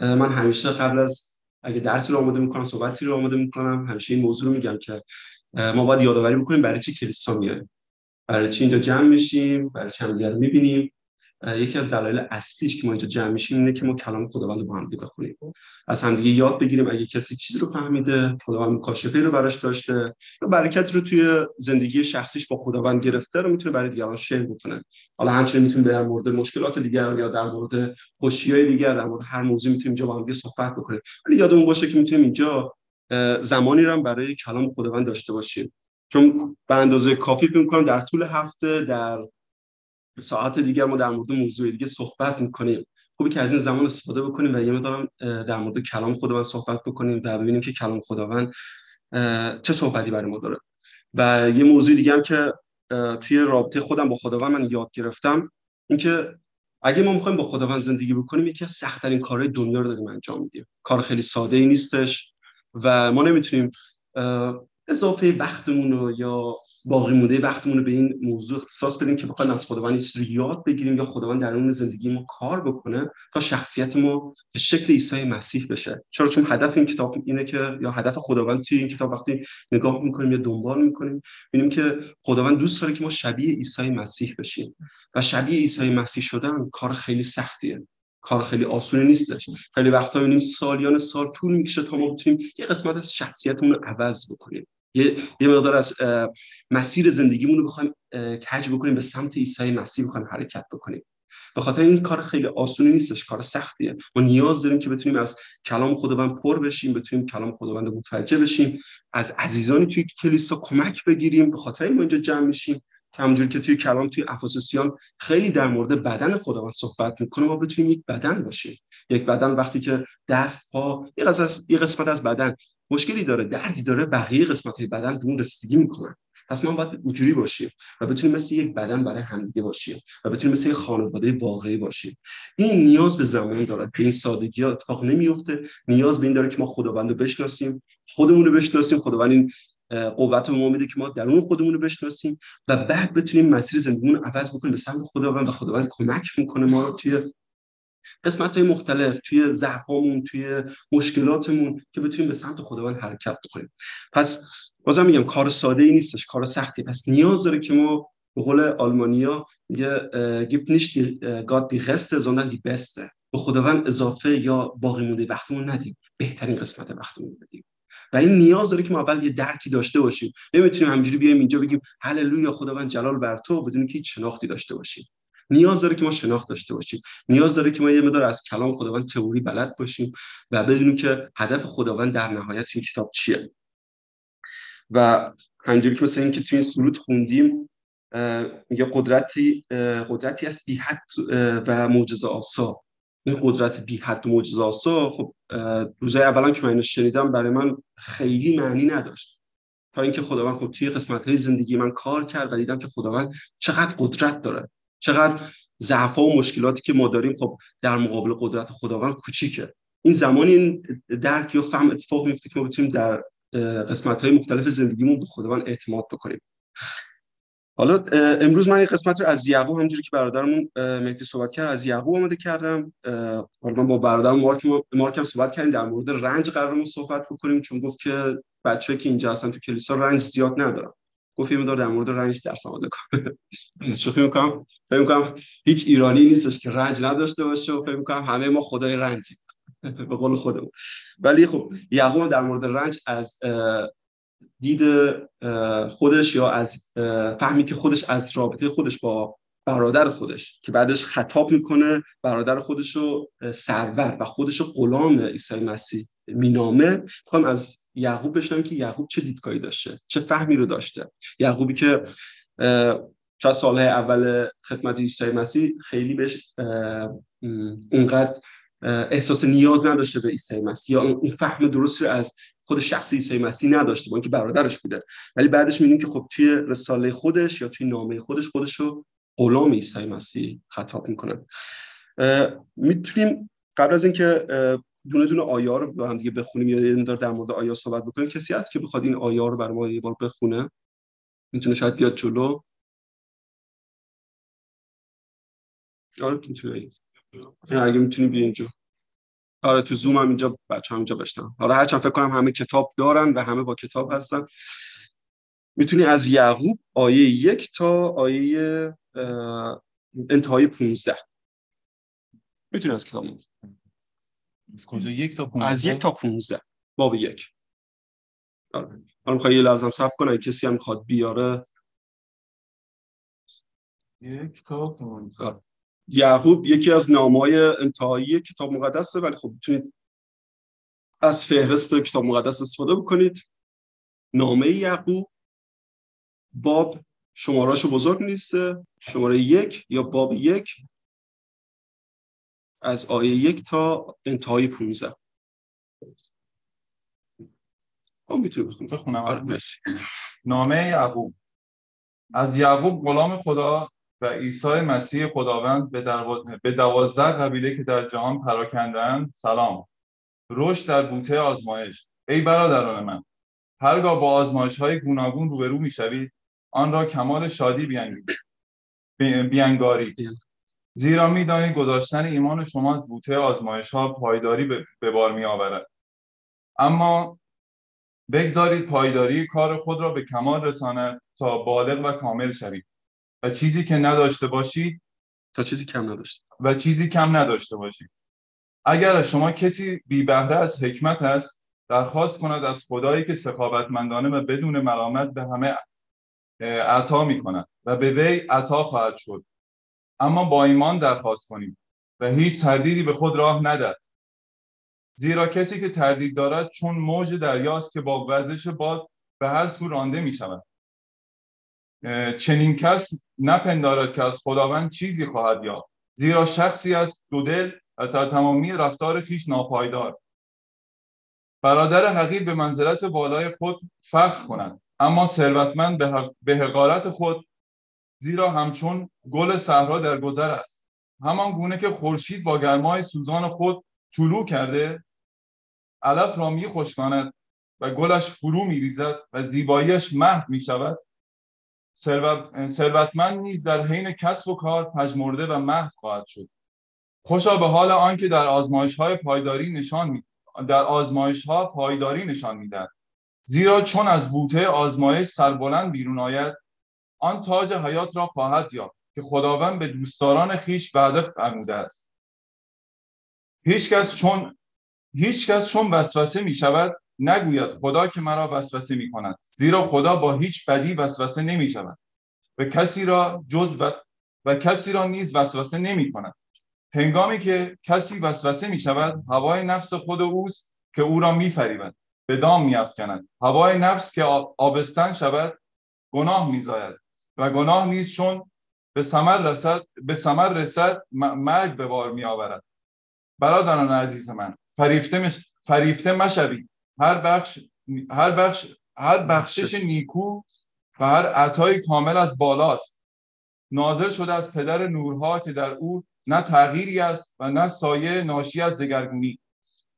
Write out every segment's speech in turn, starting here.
من همیشه قبل از اگه درسی رو آماده می‌کنم صحبتی رو آماده می‌کنم همیشه این موضوع رو میگم که ما باید یادآوری بکنیم برای چی کلیسا میایم برای چی اینجا جمع میشیم برای چی هم می‌بینیم. یکی از دلایل اصلیش که ما اینجا جمع میشیم اینه که ما کلام خداوند رو با هم بخونیم. از همدیگه یاد بگیریم اگه کسی چیزی رو فهمیده خداوند مکاشفه رو براش داشته یا برکت رو توی زندگی شخصیش با خداوند گرفته رو می‌تونه برای دیگران شیر بکنه. حالا همچنین می‌تونه در مورد مشکلات دیگر یا در مورد خوشی‌های دیگر در مورد هر موضوعی می‌تونیم اینجا با هم صحبت بکنیم. ولی یادمون باشه که می‌تونیم اینجا زمانی رو هم برای کلام خداوند داشته باشیم. چون به اندازه کافی فکر در طول هفته در ساعت دیگر ما در مورد موضوع دیگه صحبت می‌کنیم. خوبی که از این زمان استفاده بکنیم و یه مقدارم در مورد کلام خداوند صحبت بکنیم و ببینیم که کلام خداوند چه صحبتی برای ما داره. و یه موضوع دیگه هم که توی رابطه خودم با خداوند من یاد گرفتم اینکه اگه ما می‌خوایم با خداوند زندگی بکنیم یکی از سختترین کارهای دنیا رو داریم انجام میدیم. کار خیلی ساده ای نیستش و ما نمی‌تونیم اضافه وقتمون رو یا باقی مونده. وقتمون رو به این موضوع اختصاص بدیم که بخوایم از خداوند یاد بگیریم یا خداوند در اون زندگی ما کار بکنه تا شخصیت ما به شکل عیسی مسیح بشه. چرا؟ چون هدف این کتاب اینه که یا هدف خداوند توی این کتاب وقتی نگاه می‌کنیم یا دنبال می‌کنیم ببینیم که خداوند دوست داره که ما شبیه عیسی مسیح بشیم. و شبیه عیسی مسیح شدن کار خیلی سختیه. کار خیلی آسونی نیستش خیلی وقتا می‌بینیم سالیان سال طول می‌کشه تا ما بتونیم یه قسمت از شخصیتمون رو عوض بکنیم. یه یه مقدار از مسیر زندگیمون رو بخوایم کج بکنیم به سمت عیسی مسیح بخوایم حرکت بکنیم. به خاطر این کار خیلی آسونی نیستش کار سختیه. ما نیاز داریم که بتونیم از کلام خداوند پر بشیم بتونیم کلام خداوند متوجه بشیم از عزیزانی توی کلیسا کمک بگیریم. به خاطر ما اینجا جمع میشیم همونجوری که توی کلام توی افسوسیان خیلی در مورد بدن خداوند صحبت می‌کنه ما بتونیم یک بدن باشیم. یک بدن وقتی که دست پا یه قسمت از بدن مشکلی داره دردی داره بقیه قسمت های بدن به اون رسیدگی می‌کنن. پس ما باید اونجوری باشیم و بتونیم مثل یک بدن برای همدیگه باشیم و بتونیم مثل یک خانواده واقعی باشیم. این نیاز به زمان داره. به این سادگی ها اتفاق نمیفته نیاز به این داره که ما خداوند رو بشناسیم خودمون رو بشناسیم. خداوند این قوت ما میده که ما درون خودمون رو بشناسیم و بعد بتونیم مسیر زندگیمون عوض بکنیم به سمت خداوند و خداوند کمک می‌کنه ما رو توی قسمت های مختلف توی ضعفامون توی مشکلاتمون که بتونیم به سمت خداوند حرکت بکنیم. پس بازم میگم کار ساده ای نیستش کار سختی. پس نیاز داره که ما به قول آلمانیا میگه gibt nicht Gott die Reste sondern die beste به خداوند اضافه یا باقی مونده وقتمون ندیم. بهترین قسمت وقتمون بدیم. و این نیاز داره که ما اول یه درکی داشته باشیم. نمی‌تونیم همینجوری بیایم اینجا بگیم هللویا خداوند جلال بر تو بدون که هیچ شناختی داشته باشیم. نیاز داره که ما شناخت داشته باشیم. نیاز داره که ما یه مقدار از کلام خداوند تئوری بلد باشیم و بدونیم که هدف خداوند در نهایت این کتاب چیه. و همینجوری که مثل اینکه توی این سرود خوندیم میگه قدرتی قدرتی از بی حد و معجزه آسا. این قدرت بی حد و معجزه آسا خب روزای اولا که من اینو شنیدم برای من خیلی معنی نداشت. تا اینکه خداوند خب توی قسمت های زندگی من کار کرد و دیدم که خداوند چقدر قدرت داره. چقدر ضعف و مشکلاتی که ما داریم خب در مقابل قدرت خداوند کوچیکه. این زمانی این درک یا فهم اتفاق میفته که ما بتونیم در قسمت های مختلف زندگیمون به خداوند اعتماد بکنیم. حالا امروز من این قسمت رو از یعقوب همونجوری که برادرمون مهدی صحبت کرد از یعقوب آمده کردم. حالا من با برادرم مارک مارک هم صحبت کردیم در مورد رنج قرارمون صحبت بکنیم چون گفت که بچه‌ای که اینجا هستن تو کلیسا رنج زیاد ندارن. گفت یه در مورد رنج درس آماده کنه شوخی می‌کنم. فکر می‌کنم هیچ ایرانی نیستش که رنج نداشته باشه و فکر می‌کنم همه ما خدای رنجی به قول خودمون. ولی خب یعقوب در مورد رنج از دید خودش یا از فهمی که خودش از رابطه خودش با برادر خودش که بعدش خطاب می‌کنه برادر خودش رو سرور و خودش رو غلام عیسی مسیح مینامه. می‌خوام از یعقوب بشنم که یعقوب چه دیدگاهی داشته؟ چه فهمی رو داشته؟ یعقوبی که چه سالهای اول خدمت عیسی مسیح خیلی بهش اونقدر احساس نیاز نداشته به عیسی مسیح یا اون فهم درست رو از خود شخصی عیسی مسیح نداشته با اینکه برادرش بوده. ولی بعدش می‌بینیم که خب توی رساله خودش یا توی نامه خودش خودش رو غلام عیسی مسیح خطاب می‌کنن می‌تونیم قبل از اینکه دونه دونه آیا رو با هم دیگه بخونیم یا یه در مورد آیا صحبت بکنیم. کسی هست که بخواد این آیا رو برای ما یه بار بخونه؟ می‌تونه شاید بیاد جلو. آره می‌تونه اگه می‌تونی بیا اینجا. آره تو زوم هم اینجا بچه هم اینجا بشتم آره هرچند فکر کنم همه کتاب دارن و همه با کتاب هستن. می‌تونی از یعقوب آیه یک تا آیه انتهای 15 می‌تونی از کتاب از کجا؟ یک تا 15 از یک تا 15 باب یک. آره. حالا می‌خوای یه لازم صف کنه کسی هم می‌خواد بیاره. یک تا 15 آره. یعقوب یکی از نامهای انتهایی کتاب مقدسه ولی خب می‌تونید از فهرست کتاب مقدس استفاده بکنید. نامه یعقوب. باب شماراشو بزرگ نیسته شماره یک یا باب یک. از آیه یک تا انتهای 15 هم می‌تونی بخونم. آره نامه یعقوب. از یعقوب غلام خدا و عیسی مسیح خداوند به دوازده قبیله که در جهان پراکندند سلام. رشد در بوته آزمایش. ای برادران من هرگاه با آزمایش های گوناگون روبرو می‌شوید آن را کمال شادی بیانگارید. زیرا می‌دانید گذاشتن ایمان شما از بوته آزمایش ها پایداری به بار می آورد اما بگذارید پایداری کار خود را به کمال رساند تا بالغ و کامل شوید. و چیزی که نداشته باشید تا چیزی کم نداشته. و چیزی کم نداشته باشید. اگر شما کسی بی بهره از حکمت است درخواست کند از خدایی که سخاوتمندانه و بدون ملامت به همه عطا می کند و به وی عطا خواهد شد. اما با ایمان درخواست کنید و هیچ تردیدی به خود راه ندهد. زیرا کسی که تردید دارد چون موج دریاست که با وزش باد به هر سو رانده می شود. چنین کس نپندارد که از خداوند چیزی خواهد یا زیرا شخصی از دو دل و تا تمامی رفتار خیش ناپایدار. برادر حقیر به منزلت بالای خود فخر کند. اما ثروتمند به حقارت خود زیرا همچون گل صحرا در گذر است. همان گونه که خورشید با گرمای سوزان خود طلوع کرده علف را می خشکاند و گلش فرو می ریزد و زیباییش محو می شود ثروتمند نیز در حین کسب و کار پژمرده و محو خواهد شد. خوشا به حال آنکه در آزمایش های پایداری نشان می... در آزمایش ها پایداری نشان می‌دهد. زیرا چون از بوته آزمایش سربلند بیرون آید آن تاج حیات را خواهد یافت که خداوند به دوستداران خیش وعده فرموده است. هیچ کس چون هیچ کس چون وسوسه می شود نگوید خدا که مرا وسوسه می کند زیرا خدا با هیچ بدی وسوسه نمی شود و کسی را جز و, و کسی را نیز وسوسه نمی کند هنگامی که کسی وسوسه می شود هوای نفس خود اوست که او را می فریبد به دام می افکند هوای نفس که آبستن شود گناه می زاید و گناه نیست چون به ثمر رسد به ثمر رسد مرگ به بار می آورد برادران عزیز من فریفته مش... فریفته مشوید. هر بخش هر بخش هر بخشش نیکو و هر عطای کامل از بالاست. نازل شده از پدر نورها که در او نه تغییری است و نه سایه ناشی از دگرگونی.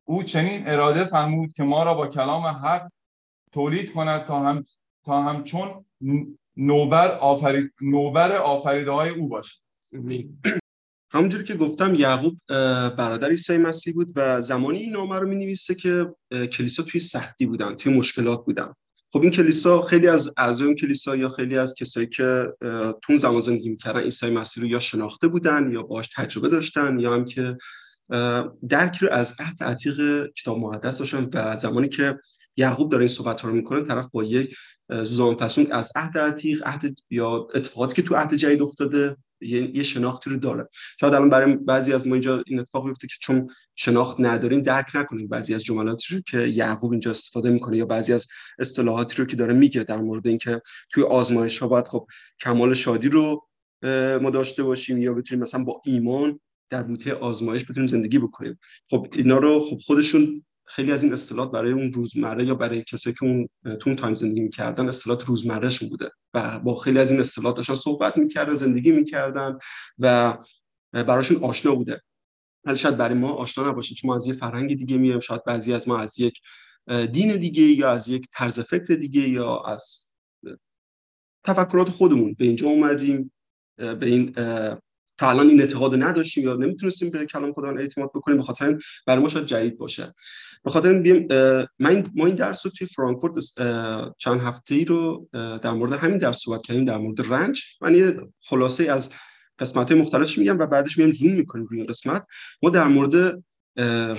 او چنین اراده فرمود که ما را با کلام حق تولید کند تا هم تا همچون نوبر آفرید نوبر آفریده های او باشد همونجوری که گفتم یعقوب برادر عیسی مسیح بود و زمانی این نامه رو می نویسه که کلیسا توی سختی بودن توی مشکلات بودن. خب این کلیسا خیلی از اعضای کلیسا یا خیلی از کسایی که تون زمان زندگی می‌کردن عیسی مسیح رو یا شناخته بودن یا باش تجربه داشتن یا هم که درکی رو از عهد عتیق کتاب مقدس داشتن و زمانی که یعقوب داره این صحبت رو می‌کنه طرف با یک زمان پسون از عهد عتیق عهد یا اتفاقاتی که تو عهد جدید افتاده یه, یه شناختی رو داره. شاید الان برای بعضی از ما اینجا این اتفاق بیفته که چون شناخت نداریم درک نکنیم بعضی از جملاتی رو که یعقوب اینجا استفاده می‌کنه یا بعضی از اصطلاحاتی رو که داره میگه در مورد اینکه توی آزمایش ها باید خب کمال شادی رو ما داشته باشیم یا بتونیم مثلا با ایمان در بوته آزمایش بتونیم زندگی بکنیم. خب اینا رو خب خودشون خیلی از این اصطلاحات برای اون روزمره یا برای کسایی که اون تو اون تایم زندگی می‌کردن اصطلاحات روزمرهشون بوده و با خیلی از این اصطلاحات داشتن صحبت می‌کردن زندگی می‌کردن و براشون آشنا بوده. ولی شاید برای ما آشنا نباشه چون ما از یه فرهنگ دیگه میایم. شاید بعضی از ما از یک دین دیگه یا از یک طرز فکر دیگه یا از تفکرات خودمون به اینجا اومدیم. به این تا الان این اعتقاد نداشتیم یا نمی‌تونستیم به کلام خدا اعتماد بکنیم. به خاطر برای ما شاید جدید باشه. به خاطر بیم من ما این درس رو توی فرانکفورت چند هفته ای رو در مورد همین درس صحبت کردیم در مورد رنج. من یه خلاصه از قسمت های مختلفش میگم و بعدش میام زوم می‌کنیم روی این قسمت. ما در مورد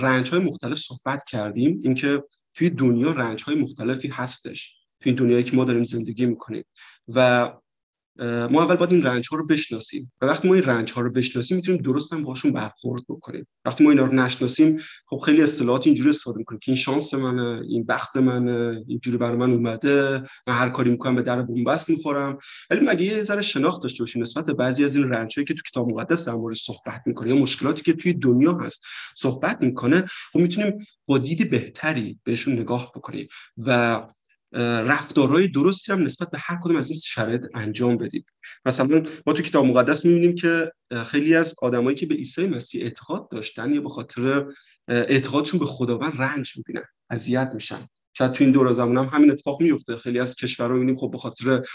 رنج های مختلف صحبت کردیم. اینکه توی دنیا رنج های مختلفی هستش. توی این دنیایی که ما داریم زندگی می‌کنیم. و ما اول باید این رنج ها رو بشناسیم. و وقتی ما این رنج ها رو بشناسیم می‌تونیم درست هم باشون برخورد بکنیم. وقتی ما اینا رو نشناسیم خب خیلی اصطلاحات اینجوری استفاده می‌کنیم که این شانس منه این بخت منه اینجوری برای من اومده من هر کاری می‌کنم به در بنبست می‌خورم. ولی مگه یه ذره شناخت داشته باشیم نسبت بعضی از این رنج هایی که تو کتاب مقدس در مورد صحبت می‌کنه یا مشکلاتی که توی دنیا هست صحبت می‌کنه خب می‌تونیم با دید بهتری بهشون نگاه بکنیم. و رفتارهای درستی هم نسبت به هر کدوم از این شرایط انجام بدید. مثلا ما تو کتاب مقدس می‌بینیم که خیلی از آدمایی که به عیسی مسیح اعتقاد داشتن یا به خاطر اعتقادشون به خداوند رنج می‌بینن اذیت میشن. شاید تو این دور زمان هم همین اتفاق میفته خیلی از کشورها می‌بینیم خب به خاطر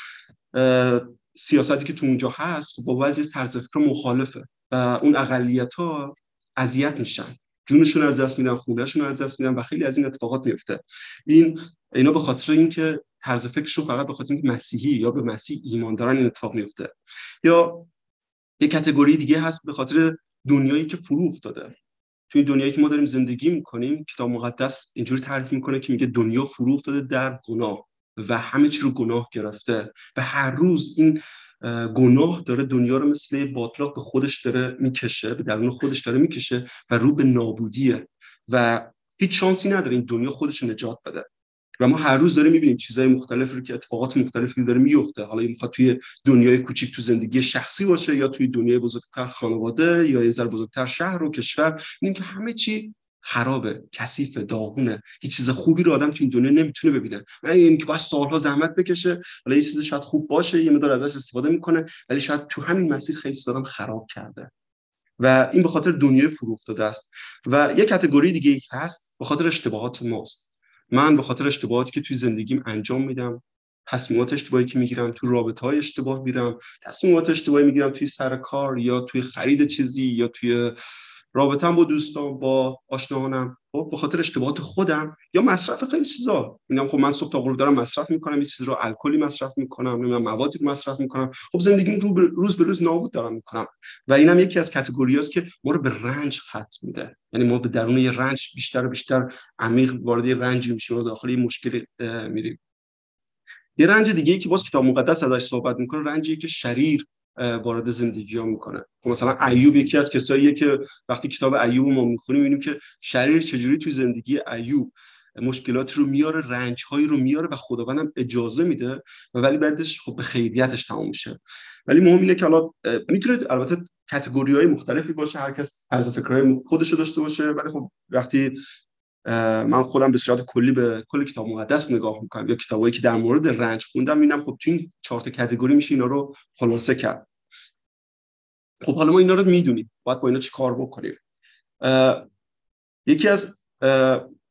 سیاستی که تو اونجا هست خب با بعضی از طرز فکر مخالفه و اون اقلیت ها اذیت میشن. جونشون از دست میدن خونهشون از دست میدن و خیلی از این اتفاقات میفته. این اینا به خاطر اینکه طرز فکرشون فقط به خاطر اینکه مسیحی یا به مسیح ایمان دارن این اتفاق میفته. یا یه کتگوری دیگه هست به خاطر دنیایی که فرو افتاده. توی دنیایی که ما داریم زندگی می‌کنیم کتاب مقدس اینجوری تعریف می‌کنه که میگه دنیا فرو افتاده در گناه و همه چی رو گناه گرفته و هر روز این گناه داره دنیا رو مثل باطلاق به خودش داره می‌کشه به درون خودش داره می‌کشه و رو به نابودیه. و هیچ شانسی نداره این دنیا خودش نجات بده. و ما هر روز داریم می‌بینیم چیزهای مختلف رو که اتفاقات مختلفی داره میفته حالا این می‌خواد توی دنیای کوچیک تو زندگی شخصی باشه یا توی دنیای بزرگتر خانواده یا یه ذره بزرگتر شهر و کشور. می‌بینیم که همه چی خرابه کثیف داغونه. هیچ چیز خوبی رو آدم تو این دنیا نمی‌تونه ببینه. این که باید سالها زحمت بکشه حالا یه چیز شاید خوب باشه یه مقدار ازش استفاده می‌کنه ولی شاید تو همین مسیر خیلی دارم خراب کرده. و این به خاطر دنیای فرو افتاده است. و یه کاتگوری دیگه هست به خاطر اشتباهات ماست. من به خاطر اشتباهاتی که توی زندگیم انجام میدم تصمیمات اشتباهی که می‌گیرم توی رابطه های اشتباه میرم تصمیمات اشتباهی می‌گیرم توی سر کار یا توی خرید چیزی یا توی رابطم با دوستان با آشناهانم خب به خاطر اشتباهات خودم یا مصرف خیلی چیزا. اینم خب من صبح تا غروب دارم مصرف می‌کنم یه چیزی رو الکلی مصرف می‌کنم نمی‌دونم موادی مصرف می‌کنم. خب زندگی رو روز به روز نابود دارم می‌کنم. و اینم یکی از کاتگوریاست که ما رو به رنج ختم میده. یعنی ما به درون یه رنج بیشتر و بیشتر عمیق وارد یه رنجی میشیم و داخل یه مشکلی میریم. یه رنج دیگه ای که باز کتاب مقدس ازش صحبت می‌کنه رنجی که شریر وارد زندگی ها می‌کنه خب مثلا ایوب یکی از کساییه که وقتی کتاب ایوب ما می‌خونیم می‌بینیم که شریر چجوری توی زندگی ایوب مشکلات رو میاره رنج هایی رو میاره و خداوند هم اجازه میده و ولی بعدش خب به خیریتش تمام میشه. ولی مهم اینه که حالا می‌تونه البته کاتگوری های مختلفی باشه هر کس از فکرهای خودش رو داشته باشه ولی خب وقتی من خودم به صورت کلی به کل کتاب مقدس نگاه می‌کنم. یا کتابایی که در مورد رنج خوندم می‌بینم خب تو این چهار تا کاتگوری میشه اینا رو خلاصه کرد. خب حالا ما اینا رو می‌دونیم. باید با اینا چی کار بکنیم؟ یکی از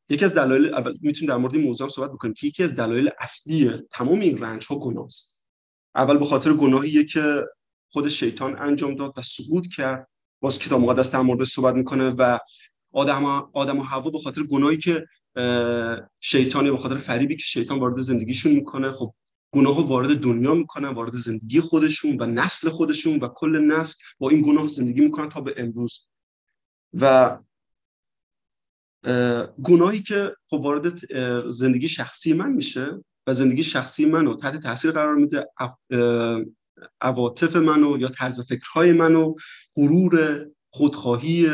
یکی از دلایل اول می‌تونیم در مورد این موضوع صحبت بکنیم که یکی از دلایل اصلی تمام این رنج ها گناه اول به خاطر گناهیه که خود شیطان انجام داد و سقوط کرد. باز کتاب مقدس در مورد صحبت می‌کنه و آدم آدم و هوا به خاطر گناهی که شیطانی به خاطر فریبی که شیطان وارد زندگیشون می‌کنه. خب گناه وارد دنیا می‌کنن وارد زندگی خودشون و نسل خودشون و کل نسل با این گناه زندگی می‌کنن تا به امروز. و گناهی که خب وارد زندگی شخصی من میشه و زندگی شخصی منو تحت تاثیر قرار میده عواطف منو یا طرز فکرهای منو غرور خودخواهی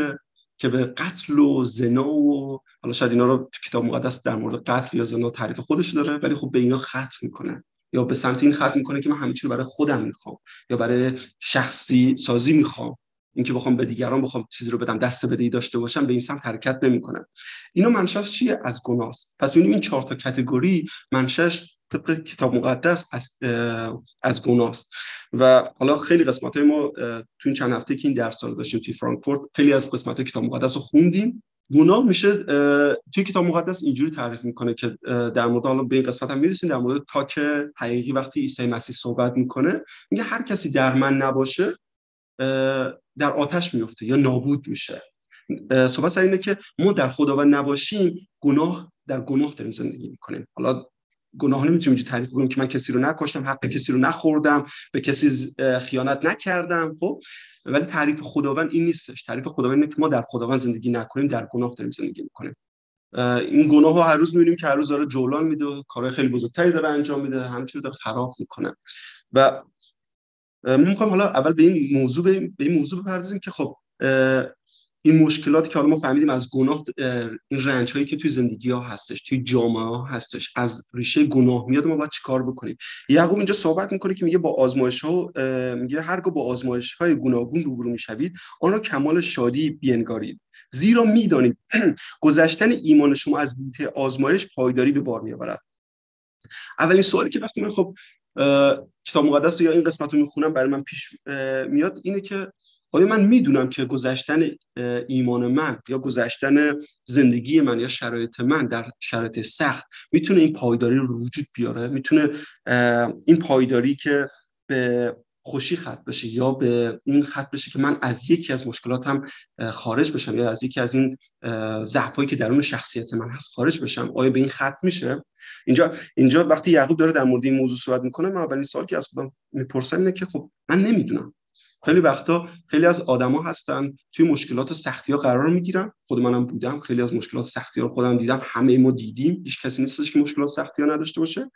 که به قتل و زنا و حالا شاید اینا رو کتاب مقدس در مورد قتل یا زنا تعریف خودش داره ولی خب به اینا ختم می‌کنه. یا به سمت این ختم می‌کنه که من همه چی رو برای خودم می‌خوام یا برای شخصی سازی می‌خوام. اینکه بخوام به دیگران بخوام چیزی رو بدم دست بدهی داشته باشم به این سمت حرکت نمی‌کنم. اینا منشأش چیه از گناست پس ببینیم این چهار تا کاتگوری منشأش طبق کتاب مقدس از از گناست و حالا خیلی قسمت های ما تو این چند هفته که این درس رو داشتیم توی فرانکفورت خیلی از قسمت های کتاب مقدس رو خوندیم. گناه میشه توی کتاب مقدس اینجوری تعریف می‌کنه که در مورد حالا به این قسمت هم می‌رسیم در مورد تاک حقیقی وقتی عیسی مسیح صحبت می‌کنه میگه هر کسی در من نباشه در آتش میفته یا نابود میشه. صحبت سر اینه که ما در خداوند نباشیم گناه در گناه داریم زندگی می‌کنیم. حالا گناه نمی‌تونیم اینجوری تعریف کنیم که من کسی رو نکشتم حق کسی رو نخوردم به کسی خیانت نکردم خب؟ ولی تعریف خداوند این نیستش. تعریف خداوند اینه که ما در خداوند زندگی نکنیم در گناه داریم زندگی می‌کنیم. این گناه ها هر روز می‌بینیم که هر روز داره جولان میده و کارهای خیلی بزرگتری داره انجام میده همچنین داره خراب می‌کنه. و ما می‌خوایم حالا اول به این موضوع به این موضوع بپردازیم که خب این مشکلاتی که حالا ما فهمیدیم از گناه این رنج هایی که توی زندگی ها هستش توی جامعه ها هستش از ریشه گناه میاد ما باید چیکار بکنیم؟ یعقوب اینجا صحبت می‌کنه که میگه با آزمایش ها میگه هرگاه با آزمایش های گوناگون روبرو می‌شوید آن را کمال شادی بینگارید. زیرا می‌دانید گذشتن ایمان شما از بوته آزمایش پایداری به بار میآورد. اولین سوالی که وقتی من خب کتاب مقدس یا این قسمت رو می‌خونم برای من پیش میاد. اینه که آیا من می‌دونم که گذشتن ایمان من یا گذشتن زندگی من یا شرایط من در شرایط سخت می‌تونه این پایداری رو وجود بیاره؟ می‌تونه این پایداری که به خوشی خط بشه یا به این خط بشه که من از یکی از مشکلاتم خارج بشم یا از یکی از این ضعفایی که درون شخصیت من هست خارج بشم آیا به این خط میشه؟ اینجا اینجا وقتی یعقوب داره در مورد این موضوع صحبت می‌کنه من اولین سوالی که از خودم می‌پرسم اینه که خب من نمی‌دونم. خیلی وقتا خیلی از آدما هستن توی مشکلات و سختی ها قرار می‌گیرن. خود منم بودم خیلی از مشکلات سختی ها رو خودم دیدم همه ما دیدیم. هیچ کسی نیستش که مشکلات سختی ها نداشته باشه.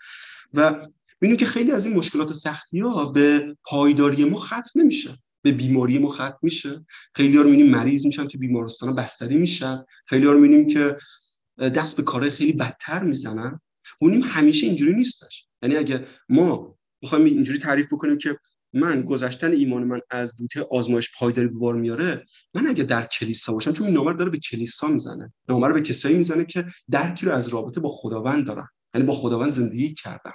و ببینیم که خیلی از این مشکلات سختی ها به پایداری ما ختم نمیشه به بیماری ما ختم میشه. خیلی ها رو می‌بینیم مریض میشن تو بیمارستان بستری میشن. خیلی ها رو می‌بینیم که دست به کارهای خیلی بدتر می‌زنن. اونیم همیشه اینجوری نیستش. یعنی اگه ما می‌خوایم اینجوری تعریف بکنیم که من گذشتن ایمان من از بوته آزمایش پایداری به بار میاره من اگه در کلیسا باشم چون این داره به کلیسا می‌زنه. نامه به کسایی می‌زنه که درکی رو از رابطه با خداوند دارن. یعنی با خداوند زندگی کردم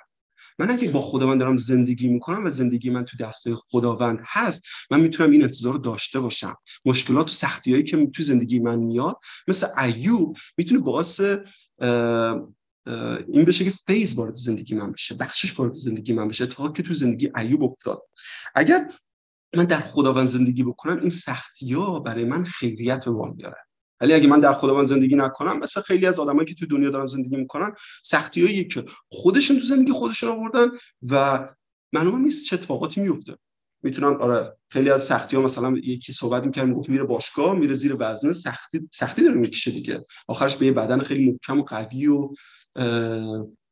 من اگه با خداوند دارم زندگی می‌کنم و زندگی من تو دست خداوند هست من می‌تونم این انتظار رو داشته باشم. مشکلات و سختیایی که تو زندگی من میاد مثل ایوب می‌تونه باعث این بشه که فیض وارد زندگی من بشه بخشش وارد زندگی من بشه اتفاقی که تو زندگی ایوب افتاد. اگر من در خداوند زندگی بکنم این سختی ها برای من خیریت به بار میاره ولی اگه من در خداوند زندگی نکنم مثل خیلی از آدمایی که تو دنیا دارن زندگی می‌کنن سختی که خودشون تو زندگی خودشون آوردن و معلومه نیست چه اتفاقاتی میفته می‌تونم آره خیلی از سختی ها مثلا یکی صحبت می‌کرد می‌گفت میره باشگاه میره زیر وزنه سختی سختی داره می‌کشه دیگه. آخرش به یه بدن خیلی محکم و قوی و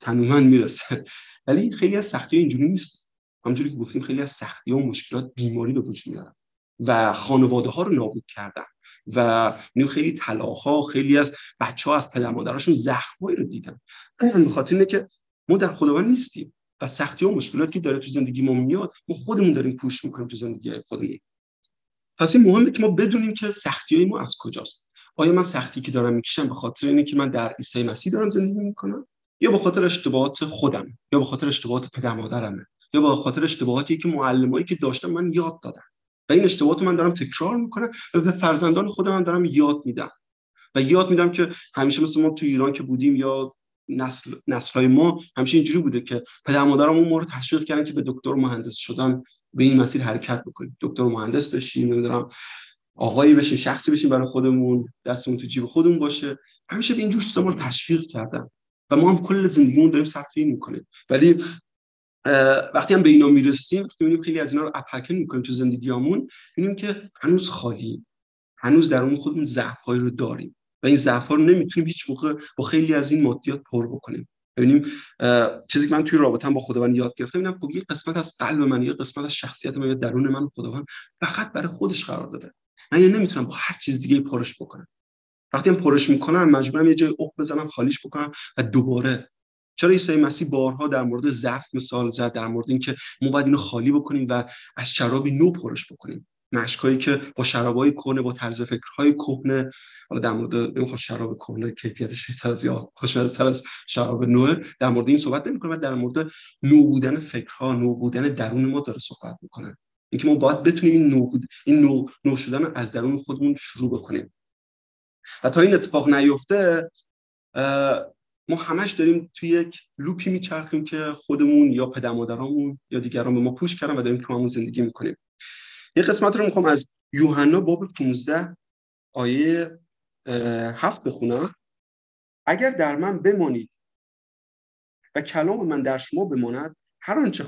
تنومن می‌رسه. ولی خیلی از سختی ها اینجوری نیست. همونجوری که گفتیم خیلی از سختی ها و مشکلات بیماری به وجود میارن و خانواده ها رو نابود کردن. و خیلی طلاق خیلی از بچه ها از پدر مادرشون زخمایی رو دیدن. به خاطر اینه که ما در خداوند نیستیم و سختی و مشکلاتی که داره تو زندگی ما میاد ما خودمون داریم پوش می‌کنیم تو زندگی خودمون. پس این مهمه که ما بدونیم که سختی های ما از کجاست. آیا من سختی که دارم می‌کشم به خاطر اینه که من در عیسی مسیح دارم زندگی می‌کنم؟ یا به خاطر اشتباهات خودم؟ یا به خاطر اشتباهات پدر مادرمه؟ یا به خاطر اشتباهاتی که معلمایی که داشتم من یاد دادم و این اشتباهات من دارم تکرار می‌کنم و به فرزندان خودم من دارم یاد میدم. و یاد میدم که همیشه مثل ما تو ایران که بودیم یا نسل نسل‌های ما همیشه اینجوری بوده که پدر مادرمون ما رو تشویق کردن که به دکتر مهندس شدن به این مسیر حرکت بکنیم. دکتر مهندس بشیم نمی‌دونم آقایی بشیم شخصی بشیم برای خودمون دستمون تو جیب خودمون باشه. همیشه به این جور چیزا ما تشویق کردن. و ما هم کل زندگیمون داریم صرف این می‌کنیم. ولی وقتی هم به اینا می‌رسیم می‌بینیم خیلی از اینا رو اپکن می‌کنیم تو زندگیامون می‌بینیم که هنوز خالی هنوز در اون خودمون ضعفایی رو داریم و این ضعف رو نمی‌تونیم هیچ موقع با خیلی از این مادیات پر بکنیم. ببینیم چیزی که من توی رابطم با خداوند یاد گرفتم اینم خب یه قسمت از قلب من یه قسمت از شخصیت من یا درون من خداوند فقط برای خودش قرار داده. من یه نمی‌تونم با هر چیز دیگه پرش بکنم. وقتی هم پرش می‌کنم مجبورم یه جای اوق بزنم خالیش بکنم و دوباره چرا عیسی مسیح بارها در مورد ضعف مثال زد در مورد اینکه ما باید اینو خالی بکنیم و از شرابی نو پرش بکنیم؟ مشکایی که با شرابای کهنه با طرز فکرهای کهنه حالا در مورد نمی‌خواد شراب کهنه کیفیتش بهتر از یا خوشمزه از شراب نو در مورد این صحبت نمی‌کنه در مورد نو بودن فکرها نو بودن درون ما داره صحبت می‌کنه. اینکه ما باید بتونیم این نو این نو, نو شدن از درون خودمون شروع بکنیم. و تا این اتفاق نیفته ما همش داریم توی یک لوپی میچرخیم که خودمون یا پدر مادرامون یا دیگران به ما پوش کردن و داریم تو همون زندگی می‌کنیم. یه قسمت رو می‌خوام از یوحنا باب 15 آیه هفت بخونم. اگر در من بمانید و کلام من در شما بماند هر آنچه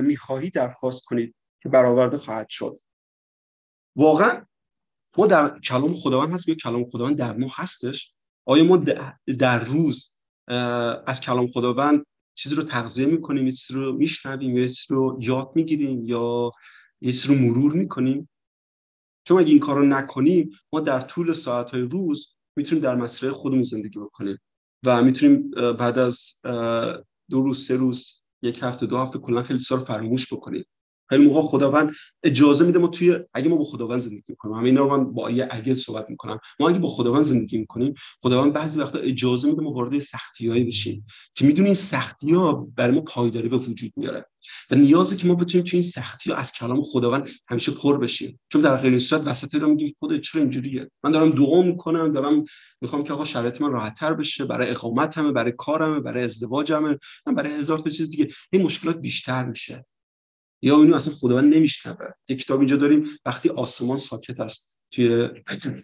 می‌خواهی درخواست کنید که برآورده خواهد شد. واقعا ما در کلام خداوند هست که کلام خداوند در ما هستش. آیا ما در روز از کلام خداوند چیزی رو تغذیه می‌کنیم یه چیزی رو میشنویم یه چیزی رو یاد می‌گیریم یا یه چیزی رو مرور می‌کنیم. چون اگه این کار رو نکنیم ما در طول ساعتهای روز می‌تونیم در مسیر خودمون زندگی بکنیم و می‌تونیم بعد از دو روز سه روز یک هفته دو هفته کلا خیلی رو فراموش بکنیم. خیلی موقع خداوند اجازه میده ما توی اگه ما با خداوند زندگی می‌کنیم. همین رو من با یه اگه صحبت می‌کنم. ما اگه با خداوند زندگی می‌کنیم خداوند بعضی وقتا اجازه میده ما وارد سختیایی بشیم که می‌دونیم این سختی ها برای ما پایداری به وجود میاره. و نیازه که ما بتونیم توی این سختی ها از کلام خداوند همیشه پر بشیم. چون در غیر صورت وسط رو میگیم خود چرا اینجوریه؟ من دارم دعا می‌کنم دارم می‌خوام که آقا شرایط من راحتتر بشه برای اقامتمه برای کارمه برای ازدواجمه برای هزار تا چیز دیگه. این مشکلات بیشتر میشه. یا اینو اصلا خداوند نمیشنوه. یک کتاب اینجا داریم. وقتی آسمان ساکت است توی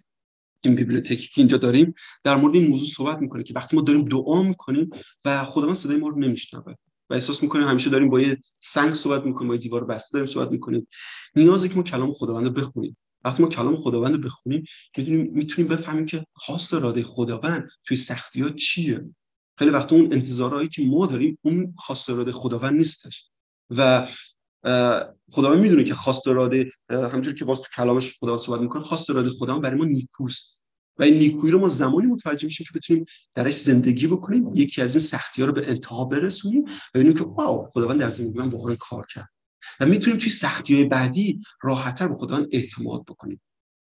این بیبلیوتکی که اینجا داریم در مورد این موضوع صحبت می‌کنه که وقتی ما داریم دعا می‌کنیم و خداوند صدای ما رو نمیشنوه و احساس می‌کنیم همیشه داریم با یه سنگ صحبت می‌کنیم با یه دیوار بسته داریم صحبت می‌کنیم. نیازه که ما کلام خداوند رو بخونیم. وقتی ما کلام خداوند رو بخونیم می‌تونیم می‌تونیم بفهمیم که خواست اراده خداوند توی سختی ها چیه. خیلی وقت اون انتظارهایی که ما داریم اون خواست اراده خداوند نیستش. و خداوند می‌دونه که خواست اراده همونجوری که باز تو کلامش خدا صحبت می‌کنه خواست اراده خدا برای ما نیکوست. و این نیکویی رو ما زمانی متوجه میشیم که بتونیم درش زندگی بکنیم یکی از این سختی ها رو به انتها برسونیم و ببینیم که واو خداوند در زندگی من واقعا کار کرد. و می‌تونیم توی سختی های بعدی راحتتر به خداوند اعتماد بکنیم.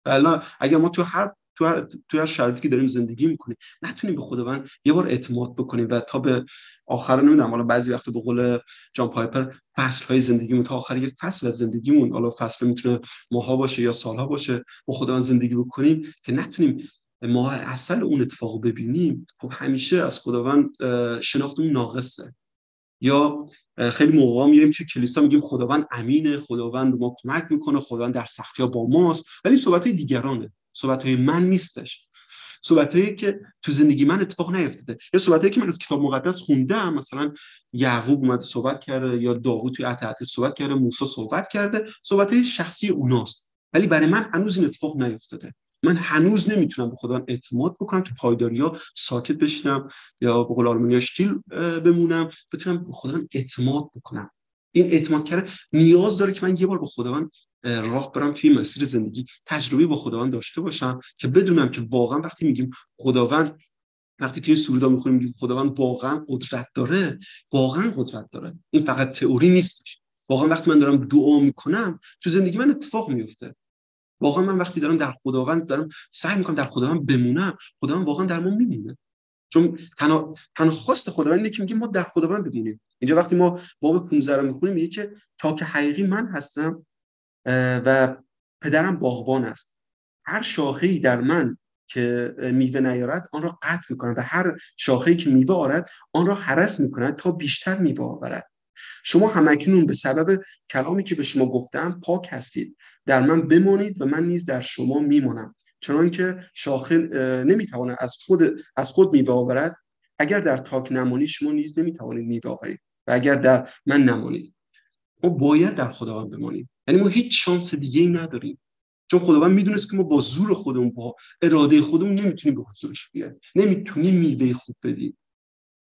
و اگر ما تو هر تو هر, تو هر شرایطی که داریم زندگی می‌کنیم نتونیم به خداوند یه بار اعتماد بکنیم و تا به آخر نمی‌دونم حالا بعضی وقت به قول جان پایپر فصل های زندگیمون تا آخر یک فصل از زندگیمون حالا فصل می‌تونه ماها باشه یا سالها باشه با خداوند زندگی بکنیم که نتونیم ماه اصل اون اتفاق ببینیم. خب همیشه از خداوند شناختمون ناقصه. یا خیلی موقع میایم توی کلیسا میگیم خداوند امینه خداوند ما کمک می‌کنه خداوند در سختی ها با ماست ولی صحبت های دیگرانه. صحبت های من نیستش. صحبت هایی که تو زندگی من اتفاق نیفتاده. یا صحبت هایی که من از کتاب مقدس خوندم مثلا یعقوب اومده صحبت کرده یا داوود توی عهد صحبت کرده موسی صحبت کرده. صحبت های شخصی اوناست. ولی برای من هنوز این اتفاق نیفتاده. من هنوز نمی‌تونم به خدا اعتماد بکنم تو پایداری ها ساکت بشینم یا به قول آلمانی شتیل بمونم بتونم به خدا اعتماد بکنم. این اعتماد کرده نیاز داره که من یه بار به خداوند راه برم توی مسیر زندگی تجربه با خداوند داشته باشم که بدونم که واقعا وقتی میگیم خداوند وقتی توی سرودا می‌خونیم میگیم خداوند واقعا قدرت داره واقعا قدرت داره. این فقط تئوری نیستش. واقعا وقتی من دارم دعا می‌کنم تو زندگی من اتفاق میفته واقعا من وقتی دارم در خداوند دارم سعی می‌کنم در خداوند بمونم خداوند واقعا در ما میمونه چون تنها تنها خواست خداوند اینه که میگه ما در خداوند بمونیم. اینجا وقتی ما باب 15 رو می‌خونیم میگه که تا که حقیقی من هستم و پدرم باغبان است. هر شاخه در من که میوه نیارد آن را قطع می‌کنند و هر شاخه که میوه آرد آن را حرس می‌کند تا بیشتر میوه آورد. شما همکنون به سبب کلامی که به شما گفتم پاک هستید. در من بمانید و من نیز در شما میمانم. چنانکه شاخه نمی‌تواند از خود از خود میوه آورد اگر در تاک نمانی شما نیز نمی‌توانید میوه آورید. و اگر در من نمانید ما باید در خداوند بمانیم یعنی ما هیچ شانس دیگه ای نداریم. چون خداوند می‌دونست که ما با زور خودمون با اراده خودمون نمی‌تونیم به حضورش بیایم نمی‌تونیم میوه خوب بدیم.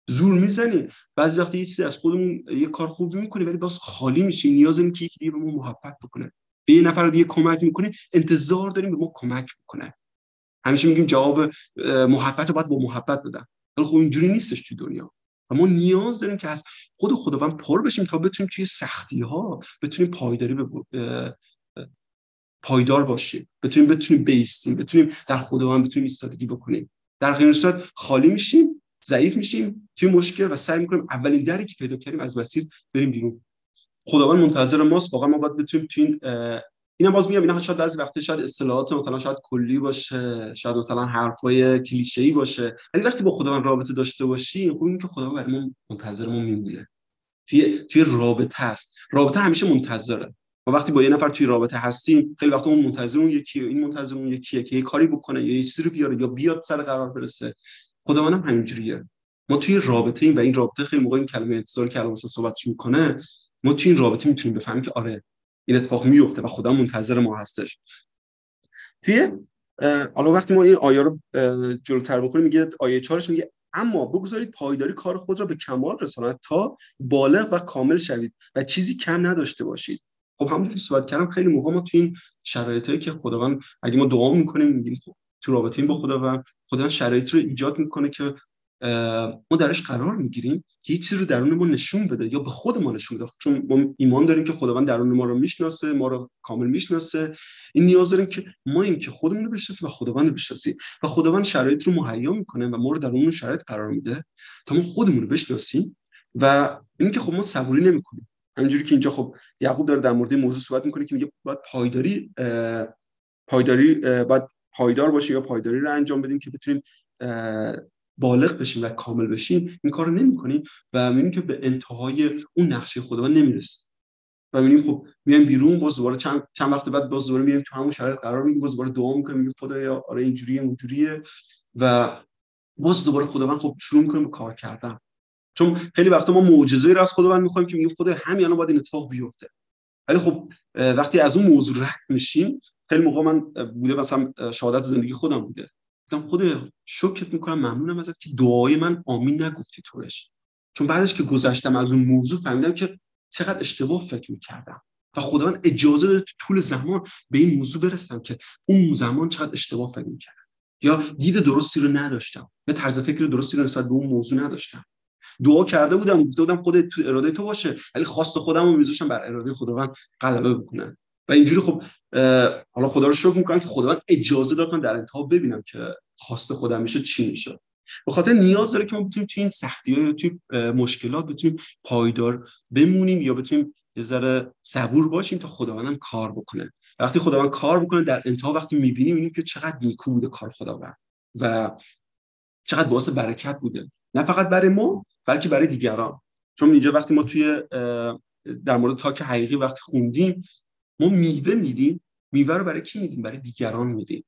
زور می‌زنیم. بعضی وقتی یه چیزی از خودمون یه کار خوب می‌کنیم ولی باز خالی میشیم. نیاز اینه که یکی دیگه به ما محبت بکنه. به یه نفر دیگه کمک می‌کنیم. انتظار داریم به ما کمک بکنه. همیشه میگیم جواب محبت رو باید با محبت بدن. ولی خب اینجوری نیستش توی دنیا. و ما نیاز داریم که از خود خداوند پر بشیم تا بتونیم توی سختی ها بتونیم پایداری به پایدار باشیم. بتونیم بتونیم بیستیم. بتونیم در خداوند بتونیم ایستادگی بکنیم. در غیر صورت خالی میشیم ضعیف میشیم توی مشکل و سعی می‌کنیم اولین دری که پیدا کردیم از مسیر بریم بیرون. خداوند منتظر ماست واقعا ما باید بتونیم تو این اینا باز میگم اینا شاید بعضی وقت شاید اصطلاحات مثلا شاید کلی باشه شاید مثلا حرفای کلیشه‌ای باشه. ولی وقتی با خداوند رابطه داشته باشی خب این که خداوند برای ما منتظر ما میمونه. توی توی رابطه است رابطه همیشه منتظره. ما وقتی با یه نفر توی رابطه هستیم خیلی وقت اون منتظر اون یکیه این منتظر اون یکیه که یه کاری بکنه یا یه چیزی رو بیاره یا بیاد سر قرار برسه. خدا منم همینجوریه. ما توی رابطه ایم و این رابطه خیلی موقع این کلمه انتظار که الان صحبتش می‌کنه ما توی این رابطه می‌تونیم بفهمیم که آره این اتفاق میفته و خدا منتظر ما هستش. توی حالا وقتی ما این آیه رو جلوتر بکنیم میگه آیه 4 میگه اما بگذارید پایداری کار خود را به کمال رساند تا بالغ و کامل شوید و چیزی کم نداشته باشید. خب همونطور که صحبت کردم خیلی موقع ما تو این شرایطی که خداوند اگه ما دعا می‌کنیم میگیم خب تو رابطه با خداوند خداوند شرایط رو ایجاد می‌کنه که ما درش قرار می‌گیریم که یه چیزی رو درون ما نشون بده یا به خود ما نشون بده. چون ما ایمان داریم که خداوند درون ما رو می‌شناسه ما رو کامل می‌شناسه. این نیاز داریم که ما این که خودمون رو بشناسیم و خداوند رو بشناسیم. و خداوند شرایط رو مهیا می‌کنه و ما رو در اون شرایط قرار میده تا ما خودمون رو بشناسیم و این که خب ما صبوری نمی‌کنیم. همینجوری که اینجا خب یعقوب داره در مورد موضوع صحبت می‌کنه که میگه باید پایداری پایداری باید پایدار باشه یا پایداری رو انجام بدیم که بتونیم بالغ بشیم و کامل بشیم این کار رو نمی‌کنیم و می‌بینیم که به انتهای اون نقشه خداوند نمی‌رسیم. و می‌بینیم خب میایم بیرون باز دوباره چند چند وقت بعد باز دوباره میایم تو همون شرایط قرار می‌گیریم باز دوباره دعا می‌کنیم میگیم خدایا آره اینجوریه اونجوریه و باز دوباره خداوند خب شروع می‌کنیم به کار کردن. چون خیلی وقتا ما معجزه رو از خداوند می‌خوایم که میگیم خدا همین الان باید این اتفاق بیفته. ولی خب وقتی از اون موضوع رد میشیم خیلی موقع من بوده مثلا شهادت زندگی خودم بوده. گفتم خدا شکرت می‌کنم ممنونم ازت که دعای من آمین نگفتی طورش. چون بعدش که گذشتم از اون موضوع فهمیدم که چقدر اشتباه فکر می‌کردم و خداوند اجازه داده تو طول زمان به این موضوع برسم که اون زمان چقدر اشتباه فکر می‌کردم. یا دید درستی رو نداشتم یا طرز فکر درستی رو نسبت به اون موضوع نداشتم. دعا کرده بودم گفته بودم خودت تو اراده تو باشه ولی خواست خودم رو میذاشتم بر اراده خداوند غلبه بکنه و اینجوری خب حالا خدا رو شکر می‌کنم که خداوند اجازه داد من در انتها ببینم که خواست خودم میشه چی میشه به خاطر نیاز داره که ما بتونیم توی این سختی ها یا توی مشکلات بتونیم پایدار بمونیم یا بتونیم یه ذره صبور باشیم تا خداوندم کار بکنه. وقتی خداوند کار بکنه در انتها وقتی می‌بینیم می‌بینیم که چقدر نیکو بوده کار خداوند و چقدر باعث برکت بوده. نه فقط برای ما بلکه برای دیگران. چون اینجا وقتی ما توی در مورد تاک حقیقی وقتی خوندیم ما میوه میدیم میوه رو برای کی میدیم؟ برای دیگران میدیم.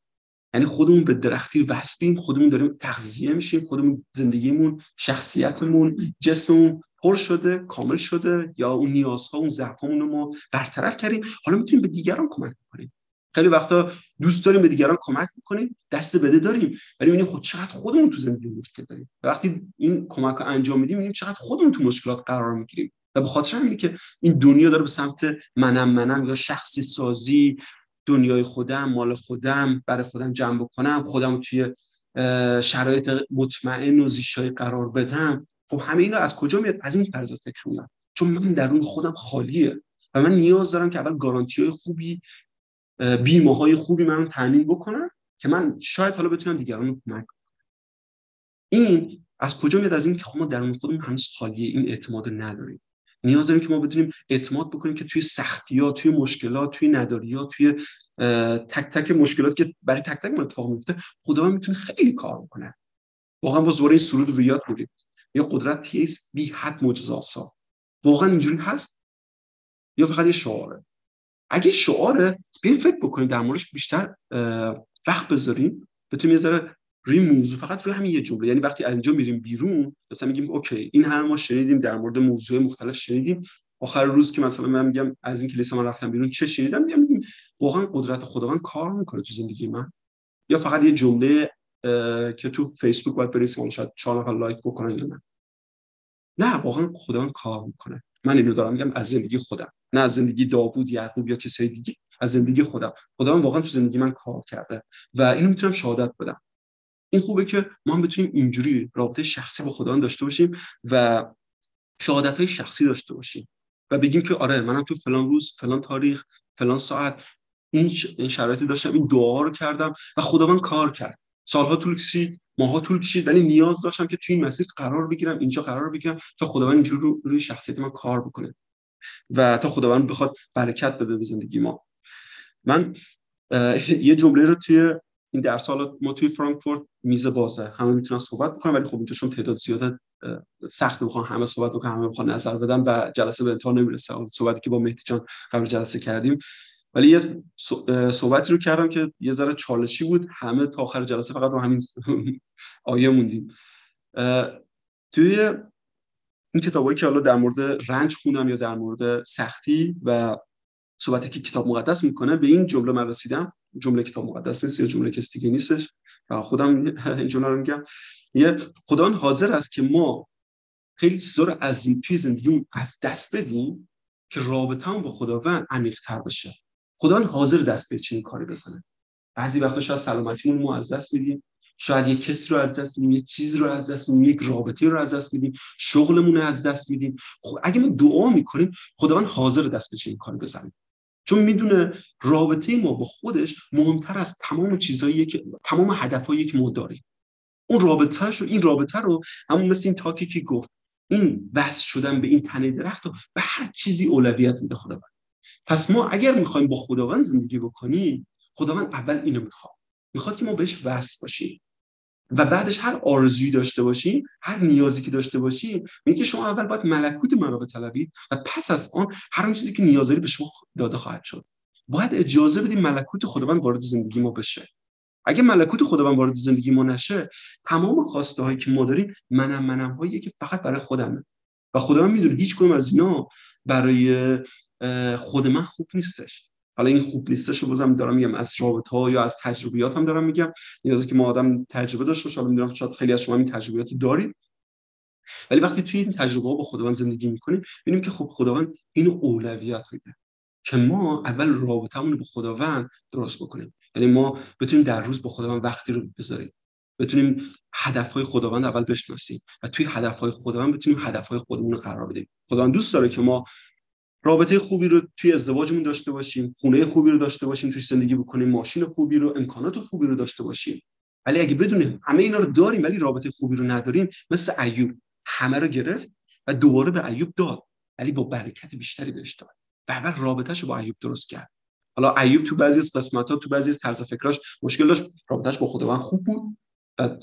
یعنی خودمون به درختی وصلیم خودمون داریم تغذیه میشیم خودمون زندگیمون شخصیتمون جسممون پر شده کامل شده یا اون نیازها اون ضعفامون رو ما برطرف کردیم. حالا می‌تونیم به دیگران کمک کنیم خیلی وقتا دوست داریم به دیگران کمک می‌کنیم دست بده داریم. ولی می‌بینیم خود چقدر خودمون تو زندگی مشکل داریم. وقتی این کمک رو انجام میدیم می‌بینیم چقدر خودمون تو مشکلات قرار می‌گیریم. و به خاطر همینه که این دنیا داره به سمت منم منم یا شخصی سازی دنیای خودم مال خودم برای خودم جمع بکنم خودم توی شرایط مطمئن و زیشای قرار بدم. خب همه اینا از کجا میاد؟ از این طرز فکر میاد. چون من درون خودم خالیه و من نیاز دارم که اول گارانتی های خوبی بیمه های خوبی من تامین بکنم که من شاید حالا بتونم دیگران رو کمک این از کجا میاد؟ از این که خب ما درون خودمون هنوز خالیه این اعتماد نداریم. نیاز داریم که ما بتونیم اعتماد بکنیم که توی سختی ها توی مشکلات توی نداری ها توی تک تک مشکلات که برای تک تک اتفاق میفته خداوند می‌تونه خیلی کار بکنه. واقعا با زوره این سرود رو یاد بودیم. یا قدرت است بی حد معجزه واقعا اینجوری هست؟ یا فقط یه شعاره؟ اگه شعاره بیاین فکر بکنیم در موردش بیشتر وقت بذاریم. بتونیم یه ذره روی موضوع فقط روی همین یه جمله. یعنی وقتی از اینجا میریم بیرون مثلا میگیم اوکی این همه ما شنیدیم در مورد موضوع مختلف شنیدیم. آخر روز که مثلا من میگم از این کلیسا من رفتم بیرون چه شنیدم؟ میگم واقعا قدرت خداوند کار می‌کنه تو زندگی من. یا فقط یه جمله که تو فیسبوک باید بریسیم شاید چهار نفر لایک بکنن یا نه. نه واقعا خداوند کار می‌کنه. من اینو دارم میگم از زندگی خودم. نه از زندگی داوود یعقوب یا کسی دیگه از زندگی خودم. خداوند واقعا تو زندگی من کار کرده و اینو می‌تونم شهادت بدم. این خوبه که ما هم بتونیم اینجوری رابطه شخصی با خداوند داشته باشیم و شهادت های شخصی داشته باشیم و بگیم که آره منم تو فلان روز فلان تاریخ فلان ساعت این شرایطی داشتم این دعا رو کردم و خداوند کار کرد. سالها طول کشید ماها طول کشید ولی نیاز داشتم که توی این مسیر قرار بگیرم اینجا قرار بگیرم تا خداوند اینجوری رو روی شخصیت من کار بکنه و تا خداوند بخواد برکت بده به زندگی ما. من یه جمله رو توی این درس حالا ما توی فرانکفورت میز بازه. همه می‌تونن صحبت بکنن ولی خب اینجا چون تعداد زیاده سخت بخوان همه صحبت بکنن همه بخوان نظر بدن و جلسه به انتها نمی‌رسه. صحبتی که با مهدی جان قبل جلسه کردیم. ولی یه صحبتی رو کردم که یه ذره چالشی بود. همه تا آخر جلسه فقط رو همین آیه موندیم. توی این کتابایی که حالا در مورد رنج خونم یا در مورد سختی و صحبتی که کتاب مقدس می‌کنه به این جمله من رسیدم. جمله کتاب مقدس نیست یا جمله کسی دیگه نیستش؟ و خودم این جمله رو میگم. یه خدا حاضر است که ما خیلی چیزا رو از توی زندگی از دست بدیم که رابطه با خداوند عمیق‌تر بشه. خدا حاضر دست به چنین کاری بزنه. بعضی وقتا شاید سلامتیمون ما از دست شاید یک کسی رو از دست میدیم یه چیزی رو از دست میدیم یک رابطه رو از دست میدیم شغلمون رو از دست میدیم. خب اگه ما دعا می‌کنیم خداوند حاضر دست به چنین کاری بزنه. چون می‌دونه رابطه ما با خودش مهمتر از تمام چیزهایی که تمام هدفهایی که ما داریم. اون رابطه رو این رابطه رو همون مثل این تاکی که گفت این بس شدن به این تنه درخت و به هر چیزی اولویت میده خداوند. پس ما اگر می‌خوایم با خداوند زندگی بکنیم خداوند اول اینو می‌خواد. می‌خواد که ما بهش وصل باشیم. و بعدش هر آرزویی داشته باشیم هر نیازی که داشته باشیم میگه شما اول باید ملکوت من رو و پس از آن هر اون چیزی که نیاز داری به شما داده خواهد شد. باید اجازه بدیم ملکوت خداوند وارد زندگی ما بشه. اگه ملکوت خداوند وارد زندگی ما نشه تمام خواسته هایی که ما داریم منم منم هایی که فقط برای خودمه. و خداوند می‌دونه هیچ کدوم از اینا برای خود من خوب نیستش. حالا این خوب نیستش بازم دارم میگم. از رابطه ها یا از تجربیات هم دارم میگم. نیازی که ما آدم تجربه داشته باشه. حالا می‌دونم شاید خیلی از شما این تجربیات دارید. ولی وقتی توی این تجربه ها با خداوند زندگی می‌کنیم ببینیم که خب خداوند اینو اولویت میده که ما اول رابطمون رو با خداوند درست بکنیم. یعنی ما بتونیم در روز با خداوند وقتی رو بذاریم. بتونیم هدفهای خداوند اول بشناسیم و توی هدفهای خداوند بتونیم هدفهای خودمون رو قرار بدیم. خداوند دوست داره که ما رابطه خوبی رو توی ازدواجمون داشته باشیم خونه خوبی رو داشته باشیم توی زندگی بکنیم ماشین خوبی رو امکانات خوبی رو داشته باشیم. ولی اگه بدونیم همه اینا رو داریم ولی رابطه خوبی رو نداریم مثل ایوب همه رو گرفت و دوباره به ایوب داد ولی با برکت بیشتری بهش داد. و اول رابطهش رو با ایوب درست کرد. حالا ایوب تو بعضی از قسمت ها تو بعضی از طرز فکراش مشکل داشت. رابطهش با خداوند خوب بود.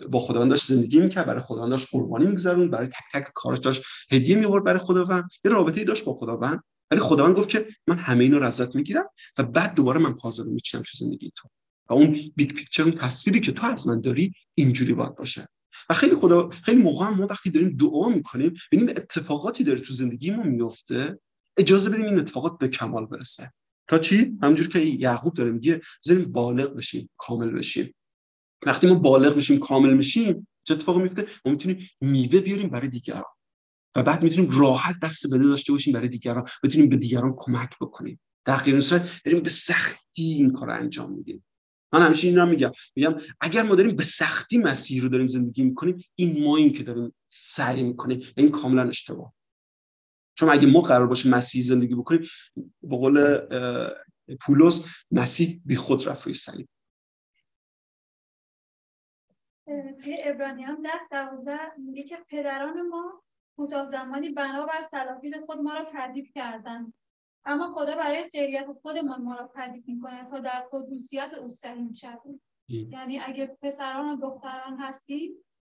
با خداوند داشت زندگی می‌کرد برای خداوند داشت قربانی میگذروند برای تک تک کارش داشت هدیه میورد برای خداوند. یه رابطه‌ای داشت با خداوند. ولی خداوند گفت که من همه اینا رو ازت می‌گیرم و بعد دوباره من پازل رو میچینم تو زندگی تو. و اون big picture اون تصویری که تو از من داری اینجوری باید باشه. و خیلی خدا خیلی موقع ما وقتی داریم دعا می‌کنیم ببینیم اتفاقاتی داره تو زندگی ما میفته اجازه بدیم این اتفاقات به کمال برسه. تا چی؟ همونجور که یعقوب داره میگه بزنیم بالغ بشیم کامل بشیم. وقتی ما بالغ بشیم کامل میشیم چه اتفاقی میفته ما می‌تونیم میوه بیاریم برای دیگران. و بعد می‌تونیم راحت دست بده داشته باشیم برای دیگران. بتونیم به دیگران کمک بکنیم. در غیر صورت داریم به سختی این کار انجام میدیم. من همیشه این رو میگم. میگم اگر ما داریم به سختی مسیر رو داریم زندگی می‌کنیم این ما این که داریم سعی می‌کنیم این کاملا اشتباه. چون اگه ما قرار باشه مسیح زندگی بکنیم به قول پولس مسیح بی خود رفت روی صلیب توی ابرانیان ده دوازده میگه که پدران ما کوتاه زمانی بنابر صلاحیت خود ما را تدیب کردند. اما خدا برای خیریت خودمان ما را تدیب می‌کنه تا در قدوسیت او سهیم شویم. یعنی اگه پسران و دختران هستیم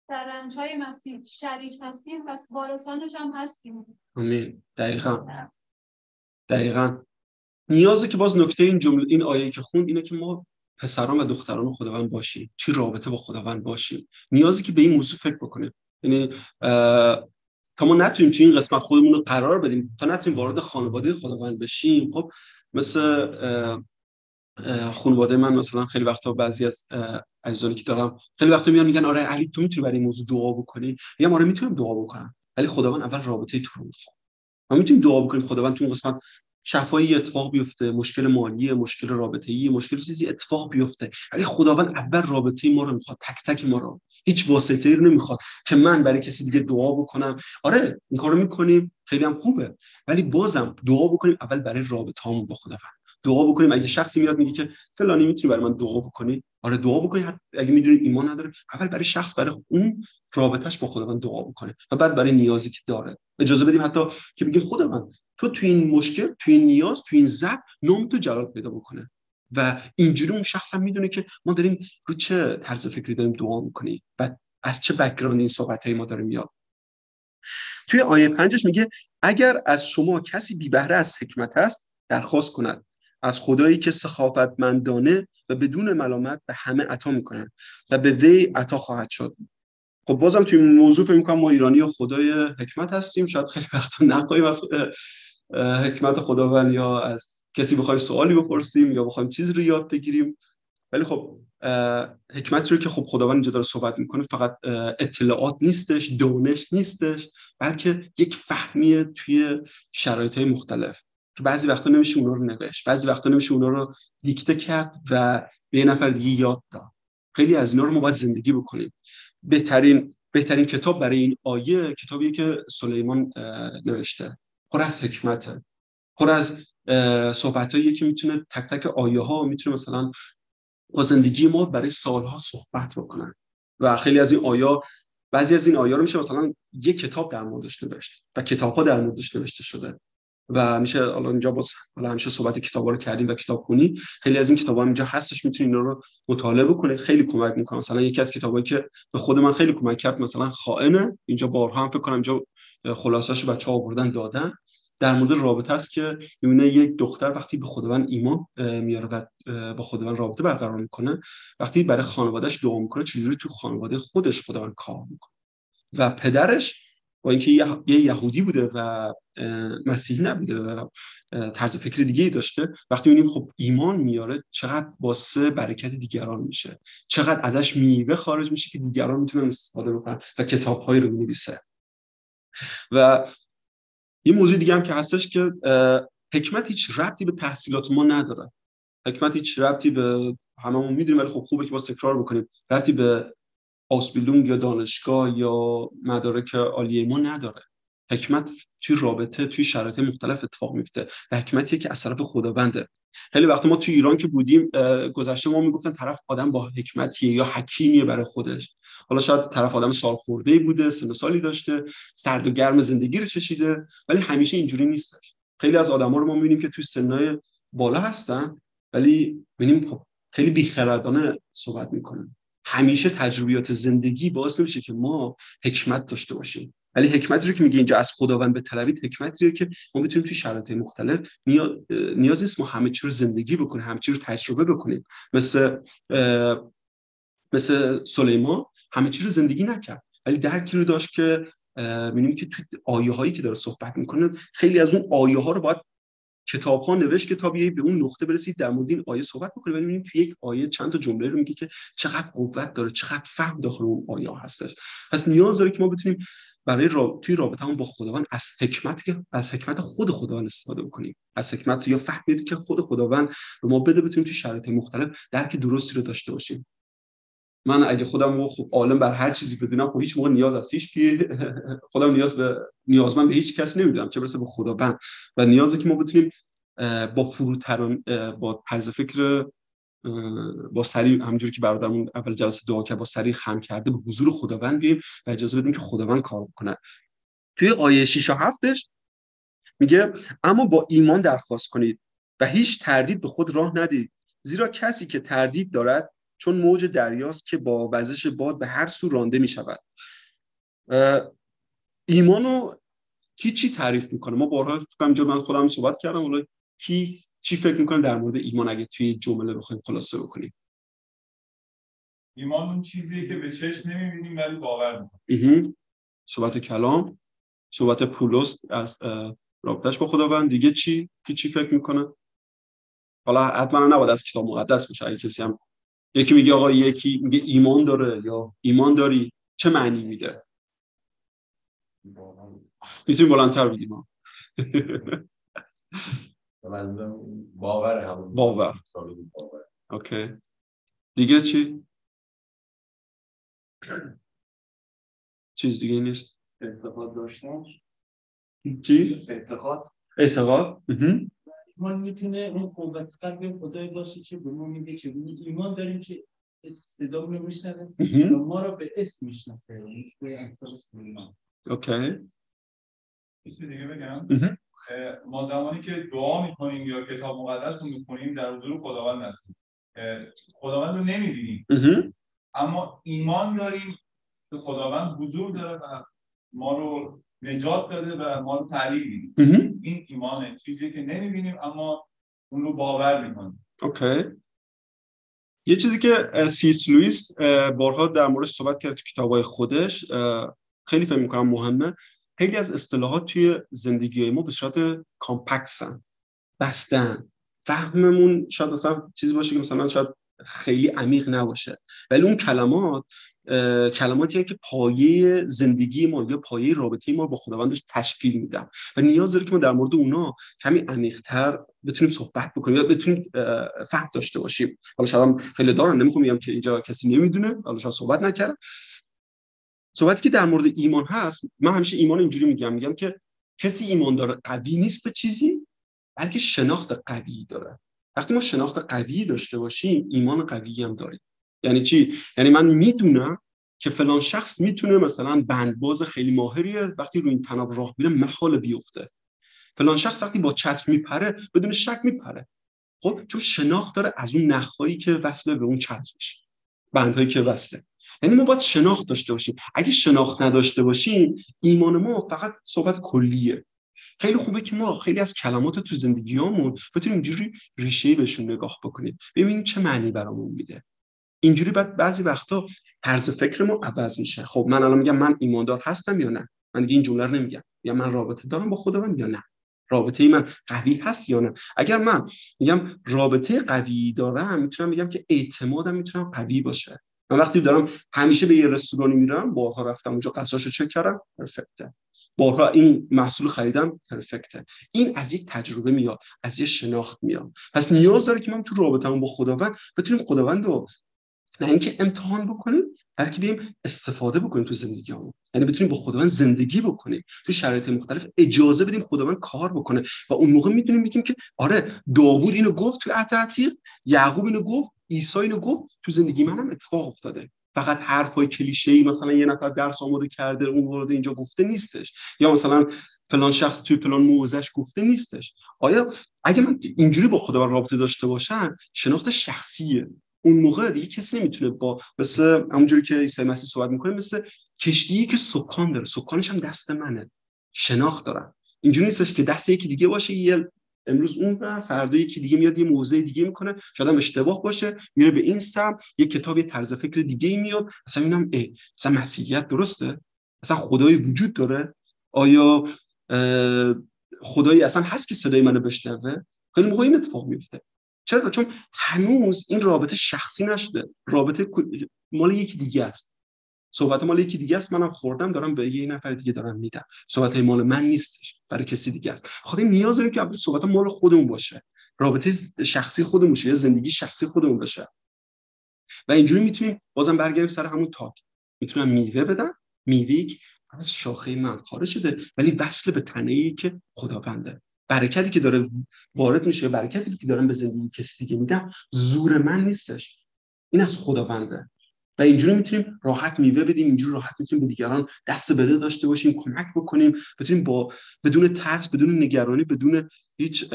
در رنجهای مسیح شریف هستیم پس وارثانش هم هستیم. آمین. دقیقا. دقیقا. نیازه که باز نکته این جمله این آیه که خوند اینه که ما پسران و دختران خداوند باشیم. چی رابطه با خداوند باشیم؟ نیازی که به این موضوع فکر بکنیم. یعنی تا ما نتونیم تو این قسمت خودمون رو قرار بدیم تا نتونیم وارد خانواده خداوند بشیم خب مثل خانواده من مثلا خیلی وقتا بعضی از عزیزانی که دارم خیلی وقتا میان میگن آره علی تو می‌تونی برای این موضوع دعا بکنی؟ میگم آره می‌تونم دعا بکنم ولی خداوند اول رابطه تو رو می‌خواد. ما می‌تونیم دعا بکنیم خداوند تو این قسمت شفایی اتفاق بیفته مشکل مالی مشکل رابطه ای مشکل چیزی اتفاق بیفته. ولی خداوند اول رابطه ما رو می‌خواد تک تک ما رو. هیچ واسطه ای رو نمی‌خواد که من برای کسی دیگه دعا بکنم. آره این کارو می‌کنیم خیلی هم خوبه. ولی بازم دعا بکنیم اول برای رابطه‌مون با خداوند. دعا بکنیم. اگه شخصی میاد میگه که فلانی می‌تونی برای من دعا بکنی؟ آره دعا بکنی. اگه می‌دونید ایمان نداره اول برای شخص برای اون رابطش با خداوند دعا بکنه. و بعد برای نیازی که داره. اجازه بدیم حتی که بگیم خداوند تو تو این مشکل تو این نیاز تو این زد نام تو جلال پیدا بکنه. و اینجوری اون شخص هم می‌دونه که ما داریم رو چه طرز فکری داریم دعا می‌کنیم و از چه background این صحبت ما داره میاد. توی آیه پنجش میگه اگر از شما کسی بی بهره از حکمت است درخواست کند. از خدایی که سخاوتمندانه و بدون ملامت به همه عطا می‌کنه و به وی عطا خواهد شد. خب بازم توی این موضوع فکر می‌کنم ما ایرانیا خدای حکمت هستیم. شاید خیلی وقتا از حکمت خداوند یا از کسی بخوایم سوالی بپرسیم یا بخوایم چیزی رو یاد بگیریم. ولی خب حکمتی رو که خب خداوند اینجا داره صحبت می‌کنه فقط اطلاعات نیستش دانش نیستش بلکه یک فهمیه توی شرایط های مختلف. که بعضی وقتا نمیشه اونا رو نوشت بعضی وقتا نمیشه اونا رو دیکته کرد و به نفر دیگه یاد داد. خیلی از اینا رو ما باید زندگی بکنیم. بهترین بهترین کتاب برای این آیه کتابیه که سلیمان نوشته. پر از حکمته پر از صحبت که می‌تونه تک تک آیه ها می‌تونه مثلا با زندگی ما برای سالها صحبت بکنن و خیلی از این آیا بعضی از این آیا رو میشه مثلا یک کتاب در موردش نوشت و کتاب ها در موردش نوشته شده و میشه حالا اینجا باز حالا همیشه صحبت کتابا رو کردیم و کتاب خونی. خیلی از این کتابا هم اینجا هستش می‌تونید اینا رو مطالعه بکنید. خیلی کمک می‌کنه. مثلا یکی از کتابایی که به خود من خیلی کمک کرد مثلا خائنه. اینجا بارها هم فکر کنم اینجا خلاصش بچه‌ها آوردن دادن. در مورد رابطه است که می‌بینه یک دختر وقتی به خداوند ایمان میاره و با خداوند رابطه برقرار می‌کنه وقتی برای خانوادهش دعا می‌کنه چجوری تو خانواده خودش خداوند کار می‌کنه. و پدرش با اینکه یه یهودی بوده و مسیحی نبوده و طرز فکر دیگه ای داشته وقتی می‌بینیم خب ایمان میاره چقدر واسه برکت دیگران میشه. چقدر ازش میوه خارج میشه که دیگران می‌تونن استفاده بکنن و کتابهایی رو می‌نویسه و یه موضوع دیگه هم که هستش که حکمت هیچ ربطی به تحصیلات ما نداره. حکمت هیچ ربطی به هممون می‌دونیم ولی خب خوبه که باز تکرار بکنیم. ربطی به آسپیلونگ یا دانشگاه یا مدارک عالیه ما نداره. حکمت توی رابطه توی شرایط مختلف اتفاق میفته. و حکمتیه که از طرف خداونده. خیلی وقت ما توی ایران که بودیم گذشته ما می‌گفتن طرف آدم با حکمتیه یا حکیمیه برای خودش. حالا شاید طرف آدم سال خورده بوده سن سالی داشته سرد و گرم زندگی رو چشیده ولی همیشه اینجوری نیستش. خیلی از آدما رو ما می‌بینیم که توی سنای بالا هستن ولی می‌بینیم خب خیلی بیخردانه صحبت می‌کنن. همیشه تجربیات زندگی باعث نمیشه که ما حکمت داشته باشیم. ولی حکمتی رو که میگه اینجا از خداوند به طلبید حکمتی رو که ما می‌تونیم توی شرایط مختلف نیاز نیست ما همه چی رو زندگی بکنیم همه چی رو تجربه بکنیم. مثل مثل سلیمان همه چی رو زندگی نکرد. ولی درکی رو داشت که می‌بینیم که توی آیه هایی که داره صحبت می‌کنه خیلی از اون آیه ها رو باید کتاب ها نوشت کتابی به اون نقطه برسید در مورد این آیه صحبت بکنه ولی می‌بینیم توی یک آیه چند تا جمله رو میگه که چقدر قوت داره چقدر فهم داخل اون آیه هستش. پس نیاز داره که ما بتونیم برای را... توی رابطه با خداوند از حکمت از حکمت خود خداوند استفاده بکنیم. از حکمت یا فهمی که خود خداوند به ما بده بتونیم توی شرایط مختلف درک درستی رو داشته باشیم. من اگه خودم خب عالم بر هر چیزی بدونم خب هیچ موقع نیاز از هیچ خودم نیاز به نیازمند به هیچ کس نمی‌دونم چه برسه به خداوند. و نیازه که ما بتونیم با فروتران با طرز فکر با سری همونجوری که برادرمون اول جلسه دعا کرد با سری خم کرده به حضور خداوند بیایم و اجازه بدیم که خداوند کار کنه توی آیه 6 و 7 میگه اما با ایمان درخواست کنید و هیچ تردید به خود راه ندید. زیرا کسی که تردید دارد چون موج دریاست که با وزش باد به هر سو رانده می شود ایمانو کی چی تعریف می‌کنه؟ ما بارها اینجا من خودم صحبت کردم ولی کی چی فکر می‌کنه در مورد ایمان اگه توی جمله بخوایم خلاصه بکنیم؟ ایمان اون چیزیه که به چشم نمی‌بینیم ولی باور می‌کنیم. صحبت کلام صحبت پولس از رابطش با خداوند. دیگه چی؟ کی چی فکر می‌کنه؟ حالا حتما نباید از کتاب مقدس باشه. اگه کسی هم یکی میگه آقا یکی میگه ایمان داره یا ایمان داری چه معنی میده؟ می‌تونیم بلندتر بگیم باور باور. اوکی. دیگه چی؟ چیز دیگه نیست؟ اعتقاد داشتن؟ چی؟ اعتقاد. اعتقاد؟ ایمان می‌تونه اون قوت قلب خدای باشه که به ما میگه که ایمان داریم که صدا رو میشنوه ما رو به اسم می‌شناسه مثل اوکی. دیگه بگم. ما زمانی که دعا می‌کنیم یا کتاب مقدس رو می‌کنیم در حضور خداوند هستیم. خداوند رو نمی‌بینیم. اما ایمان داریم که خداوند حضور داره و ما رو نجات داده و ما رو تعلیم میده این ایمانه چیزی که نمی‌بینیم اما اون رو باور می‌کنیم. okay یه چیزی که C.S. Lewis بارها در مورد صحبت کرد تو کتابای خودش خیلی فکر می‌کنم مهمه. خیلی از اصطلاحات توی زندگی ما به صورت complex ان بستن. فهممون شاید مثلا چیزی باشه که مثلا شاید خیلی عمیق نباشه. ولی اون کلمات کلماتی که پایه زندگی ما یا پایه رابطه ما با خداوندش تشکیل میدن. و نیاز داره که ما در مورد اونا کمی عمیق‌تر بتونیم صحبت بکنیم یا بتونیم فهم داشته باشیم. حالا شاید خیلی دارن نمی‌خوام بگم که اینجا کسی نمی‌دونه حالا شاید صحبت نکردم صحبتی که در مورد ایمان هست من همیشه ایمان اینجوری میگم میگم که کسی ایمان داره قوی نیست به چیزی بلکه شناخت قوی داره. وقتی ما شناخت قوی داشته باشیم ایمان قوی هم داریم. یعنی چی؟ یعنی من می‌دونم که فلان شخص می‌تونه مثلا بندباز خیلی ماهریه وقتی روی این تناب راه میره محال بیفته. فلان شخص وقتی با چتر میپره بدون شک میپره. خب؟ چون شناخت داره از اون نخهایی که وصله به اون چترش بندهایی که وصله. یعنی ما باید شناخت داشته باشیم. اگه شناخت نداشته باشیم ایمان ما فقط صحبت کلیه. خیلی خوبه که ما خیلی از کلمات تو زندگیامون بتونیم اینجوری ریشه بهشون نگاه بکنیم ببینیم چه معنی برامون میده. اینجوری بعد بعضی وقتا طرز فکر ما عوض میشه. خب من الان میگم من ایماندار هستم یا نه؟ من دیگه این جمله رو نمیگم. یا من رابطه دارم با خداوند یا نه؟ رابطه ای من قوی هست یا نه؟ اگر من میگم رابطه قوی دارم می‌تونم بگم که اعتمادم می‌تونم قوی باشه. من وقتی دارم همیشه به یه رستورانی میرم بارها رفتم اونجا قصاشو چک کردم پرفکته. بارها این محصول خریدم پرفکته. این از یک تجربه میاد از یک شناخت میاد. پس نیاز داره که من تو رابطه‌مون با خداوند بتونیم خداوند رو نه اینکه امتحان بکنیم بلکه بیایم استفاده بکنیم تو زندگیمون یعنی بتونیم با خداوند زندگی بکنیم. تو شرایط مختلف اجازه بدیم خداوند کار بکنه. و اون موقع می‌تونیم بگیم که آره داوود اینو گفت تو عهد عتیق یعقوب اینو گفت عیسی اینو گفت تو زندگی منم اتفاق افتاده. فقط حرفای کلیشه ای مثلا یه نفر درس آماده کرده اون وارد اینجا گفته نیستش. یا مثلا فلان شخص توی فلان موزش گفته نیستش. آیا اگه من اینجوری با خداوند رابطه داشته باشم شناخت شخصیه. اون موقع دیگه کسی نمی‌تونه با مثل همونجوری که عیسی مسیح صحبت می‌کنه مثل کشتی که سکان داره. سکانش هم دست منه. شناخت دارم. اینجوری نیستش که دست یکی دیگه باشه یه امروز اون و فردا یکی دیگه میاد یه موضع دیگه می‌کنه. شاید هم اشتباه باشه میره به این سم یه کتاب یه طرز فکر دیگه میاد مثلا اینم ای مثلا مسیحیت درسته؟ مثلا خدای وجود داره؟ آیا خدایی اصلا هست که صدای منو بشنوه؟ خیلی موقع این اتفاق میفته چرا؟ چون هنوز این رابطه شخصی نشده. رابطه مال یکی دیگه است. صحبت مال یکی دیگه است منم خوردم دارم به یه نفر دیگه دارم میدم. صحبت مال من نیستش برای کسی دیگه است. خاطر نیاز داریم که اول صحبت مال خودمون باشه. رابطه شخصی خودمون یا زندگی شخصی خودمون باشه. و اینجوری می‌تونیم بازم برگردیم سر همون تاک. می‌تونم میوه بدم میوه از شاخه من خارج شده ولی وصل به تنه که خداونده. برکتی که داره وارد میشه برکتی که دارم به زندگی کسی دیگه میدم زور من نیستش. این از خداونده. و اینجوری می‌تونیم راحت میوه بدیم اینجوری راحت می‌تونیم به دیگران دست بده داشته باشیم کمک بکنیم بتونیم با بدون ترس بدون نگرانی بدون هیچ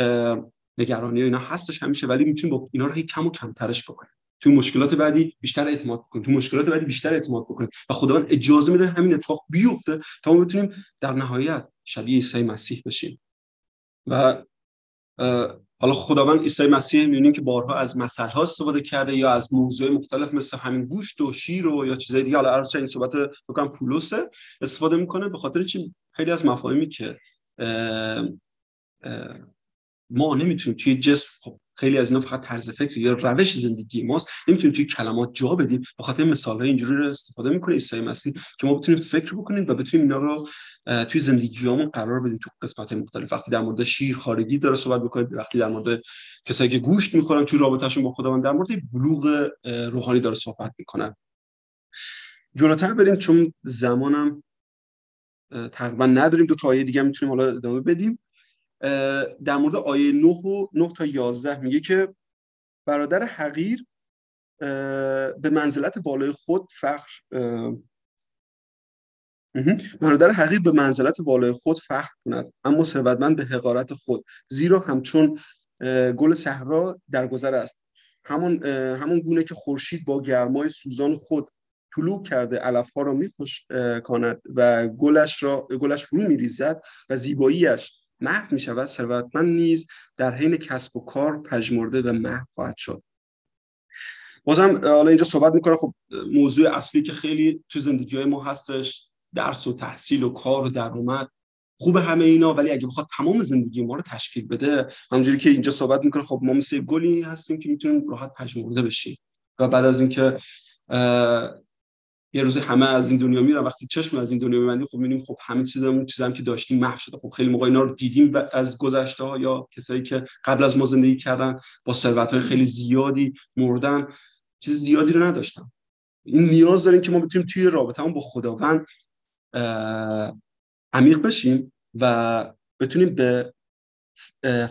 نگرانی اینا هستش همیشه ولی می‌تونیم با اینا رو کم و کمترش بکنیم. تو مشکلات بعدی بیشتر اعتماد بکنیم تو مشکلات بعدی بیشتر اعتماد بکنیم و خداوند اجازه میده همین اتفاق بیفته تا ما بتونیم در نهایت شبیه عیسی مسیح بشیم. و حالا خداوند عیسی مسیح می‌بینیم که بارها از مثل ها استفاده کرده یا از موضوع مختلف مثل همین گوشت و شیر و یا چیزای دیگه. حالا این صحبت بکنم پولوسه استفاده می‌کنه به خاطر چی؟ خیلی از مفاهیمی که ما نمی‌تونیم توی جسم خب خیلی از اینا فقط طرز فکر یا روش زندگی ماست. نمی‌تونیم توی کلمات جا بدیم. به خاطر مثال های اینجوری رو استفاده می‌کنه عیسی مسیح که ما بتونیم فکر بکنیم و بتونیم اینا رو توی زندگیامون قرار بدیم تو قسمت مختلف. وقتی در مورد شیر خارگی داره صحبت بکنیم وقتی در مورد کسایی که گوشت می‌خورن توی رابطهشون با خداوند در مورد بلوغ روحانی داره صحبت می‌کنن. جلوتر بریم چون زمانم تقریبا نداریم. دو تا آیه دیگه می‌تونیم حالا ادامه بدیم. در مورد آیه 9 و 9 تا 11 میگه که برادر حقیر به منزلت والای خود فخر برادر حقیر به منزلت والای خود فخر کند اما ثروتمند به حقارت خود زیرا همچون گل صحرا درگذر است. همون همون گونه که خورشید با گرمای سوزان خود طلوع کرده علف ها را میخوش کند و گلش را گلش رو میریزد و زیباییش محو می شود ثروتمند نیز در حین کسب و کار پژمرده و محو خواهد شد. بازم حالا اینجا صحبت می‌کنم خب موضوع اصلی که خیلی تو زندگی های ما هستش درس و تحصیل و کار و درآمد خوب همه اینا ولی اگه بخواد تمام زندگی ما رو تشکیل بده همونجوری که اینجا صحبت می‌کنه خب ما مثل گلی هستیم که می‌تونیم راحت پژمرده بشیم. و بعد از اینکه یه روز همه از این دنیا میرن وقتی چشم از این دنیا میبندیم خب می‌بینیم خب همه چیزمون چیزام که داشتیم محو شده. خب خیلی موقع اینا رو دیدیم از گذشته ها یا کسایی که قبل از ما زندگی کردن با ثروت های خیلی زیادی مردن چیز زیادی رو نداشتن. این نیاز داریم که ما بتونیم توی رابطه با خداوند عمیق بشیم و بتونیم به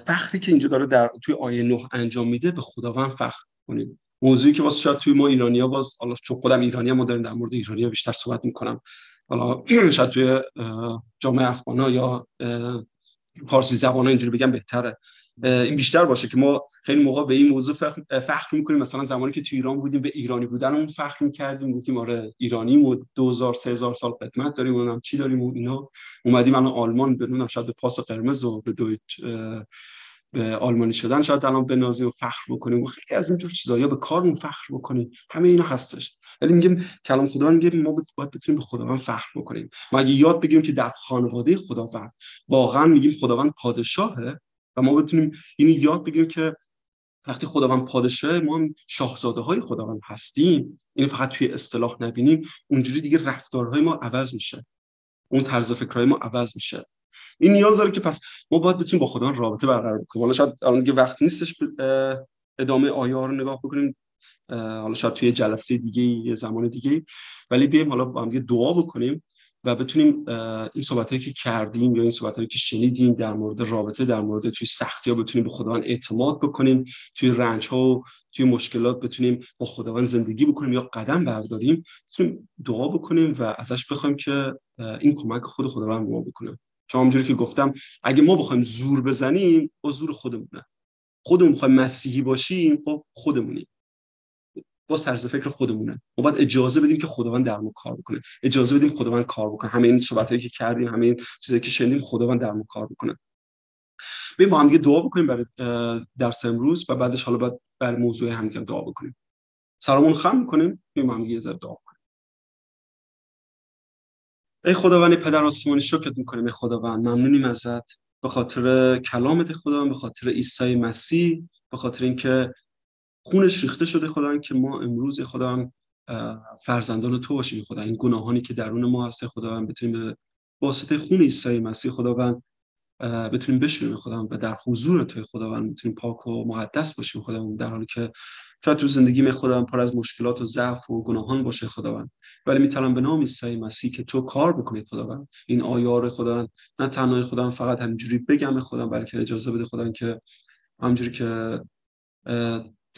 فخری که اینجا داره در توی آیه نه انجام میده به خداوند فخر کنیم. موضوعی که واسه شاید توی ما ایرانیا باز حالا چون خودم ایرانی ما داریم در مورد ایرانیا بیشتر صحبت می‌کنم. حالا شاید توی جامعه افغانا یا فارسی زبان اینجوری بگم بهتره. این بیشتر باشه که ما خیلی موقع به این موضوع فخر می‌کنیم. مثلا زمانی که تو ایران بودیم به ایرانی بودنمون فخر می‌کردیم. گفتیم آره ایرانی و 2000 3000 سال خدمت داریم و چی داریم و اینا. اومدیم الان آلمان بدونم شاید به پاس قرمز و به دویچ آلمانی شدن شاید الان به نازی و فخر بکنیم. و خیلی از اینجور چیزا یا به کارمون فخر بکنیم. همه اینا هستش. ولی میگیم کلام خدا میگه ما باید بتونیم به خداوند فخر بکنیم. ما اگه یاد بگیریم که در خانواده خداوند واقعا میگیم خداوند پادشاهه و ما بتونیم این یاد بگیریم که وقتی خداوند پادشاه ما هم شاهزاده های خداوند هستیم. این فقط توی اصطلاح نبینیم. اونجوری دیگه رفتارهای ما عوض میشه. اون طرز فکرهای ما عوض میشه. این نیاز داره که پس ما باید بتونیم با خدا رابطه برقرار بکنیم. حالا شاید الان دیگه وقت نیستش ادامه آیه رو نگاه بکنیم. حالا شاید توی جلسه دیگه یه زمان دیگه ولی بیایم حالا با هم دعا بکنیم و بتونیم این صحبت که کردیم یا این صحبت که شنیدیم در مورد رابطه در مورد توی سختی ها بتونیم به خداوند اعتماد بکنیم. توی رنج ها و توی مشکلات بتونیم با خداوند زندگی بکنیم یا قدم برداریم. بتونیم دعا بکنیم و ازش بخوایم که این کمک خود خداوند ما بکنه. چون همونجوری که گفتم اگه ما بخوایم زور بزنیم با زور خودمونه. خودمون بخوایم مسیحی باشیم خب خودمونیم. با طرز فکر خودمونه. ما باید اجازه بدیم که خداوند در ما کار بکنه. اجازه بدیم خداوند کار بکنه. همه این صحبتایی که کردیم همه این چیزایی که شنیدیم خداوند در ما کار بکنه. بریم با هم دیگه دعا بکنیم برای درس امروز و بعدش حالا بعد برای موضوع هم دعا بکنیم. سلامون خم کنیم بریم هم دیگه دعا ای خداوند پدر آسمانی شکرت می‌کنیم ای خداوند. ممنونیم ازت. به خاطر کلامت خداوند به خاطر عیسی مسیح به خاطر اینکه خونش ریخته شده خداوند که ما امروز خداوند فرزندان تو باشیم خدا این گناهانی که درون ما هست خداوند بتونیم به واسطه خون عیسی مسیح خداوند بتونیم بشوریم خداوند و در حضور تو خداوند بتونیم پاک و مقدس باشیم خداوند. در حالی که تا تو زندگی خداوند پر از مشکلات و ضعف و گناهان باشه خداوند. ولی می‌تونم به نام عیسی مسیح که تو کار بکنید خداوند. این آیار خداوند نه تنها خداوند فقط همینجوری بگم خداوند بلکه اجازه بده خداوند که همینجوری که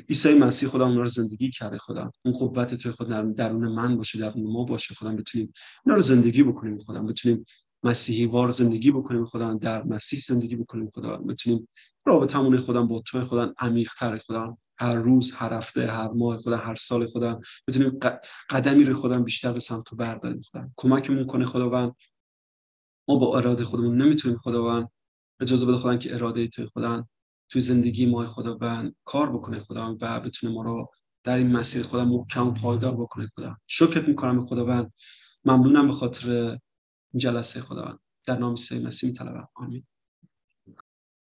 عیسی مسیح خدا اون رو زندگی کرده خدا اون قوت توی خود در درون من باشه درون ما باشه خدا بتونیم اونا رو زندگی بکنیم خدا بتونیم مسیحی وار زندگی بکنیم خدا در مسیح زندگی بکنیم خدا بتونیم رابطمون خدا با تو خدا عمیق تر خدا هر روز هر هفته هر ماه خدا هر سال خدا بتونیم قدمی رو خدا بیشتر به سمت برداریم خدا کمکمون کنه خداوند. ما با اراده خودمون نمی‌تونیم خداوند اجازه بده خدا که اراده تو خدا توی زندگی ما خداوند کار بکنه خدا و بتونه ما رو در این مسیر خدا محکم و پایدار بکنه خدا شکرت می‌کنم خداوند. ممنونم به خاطر این جلسه خداوند. در نام عیسی مسیح میطلبم. آمین.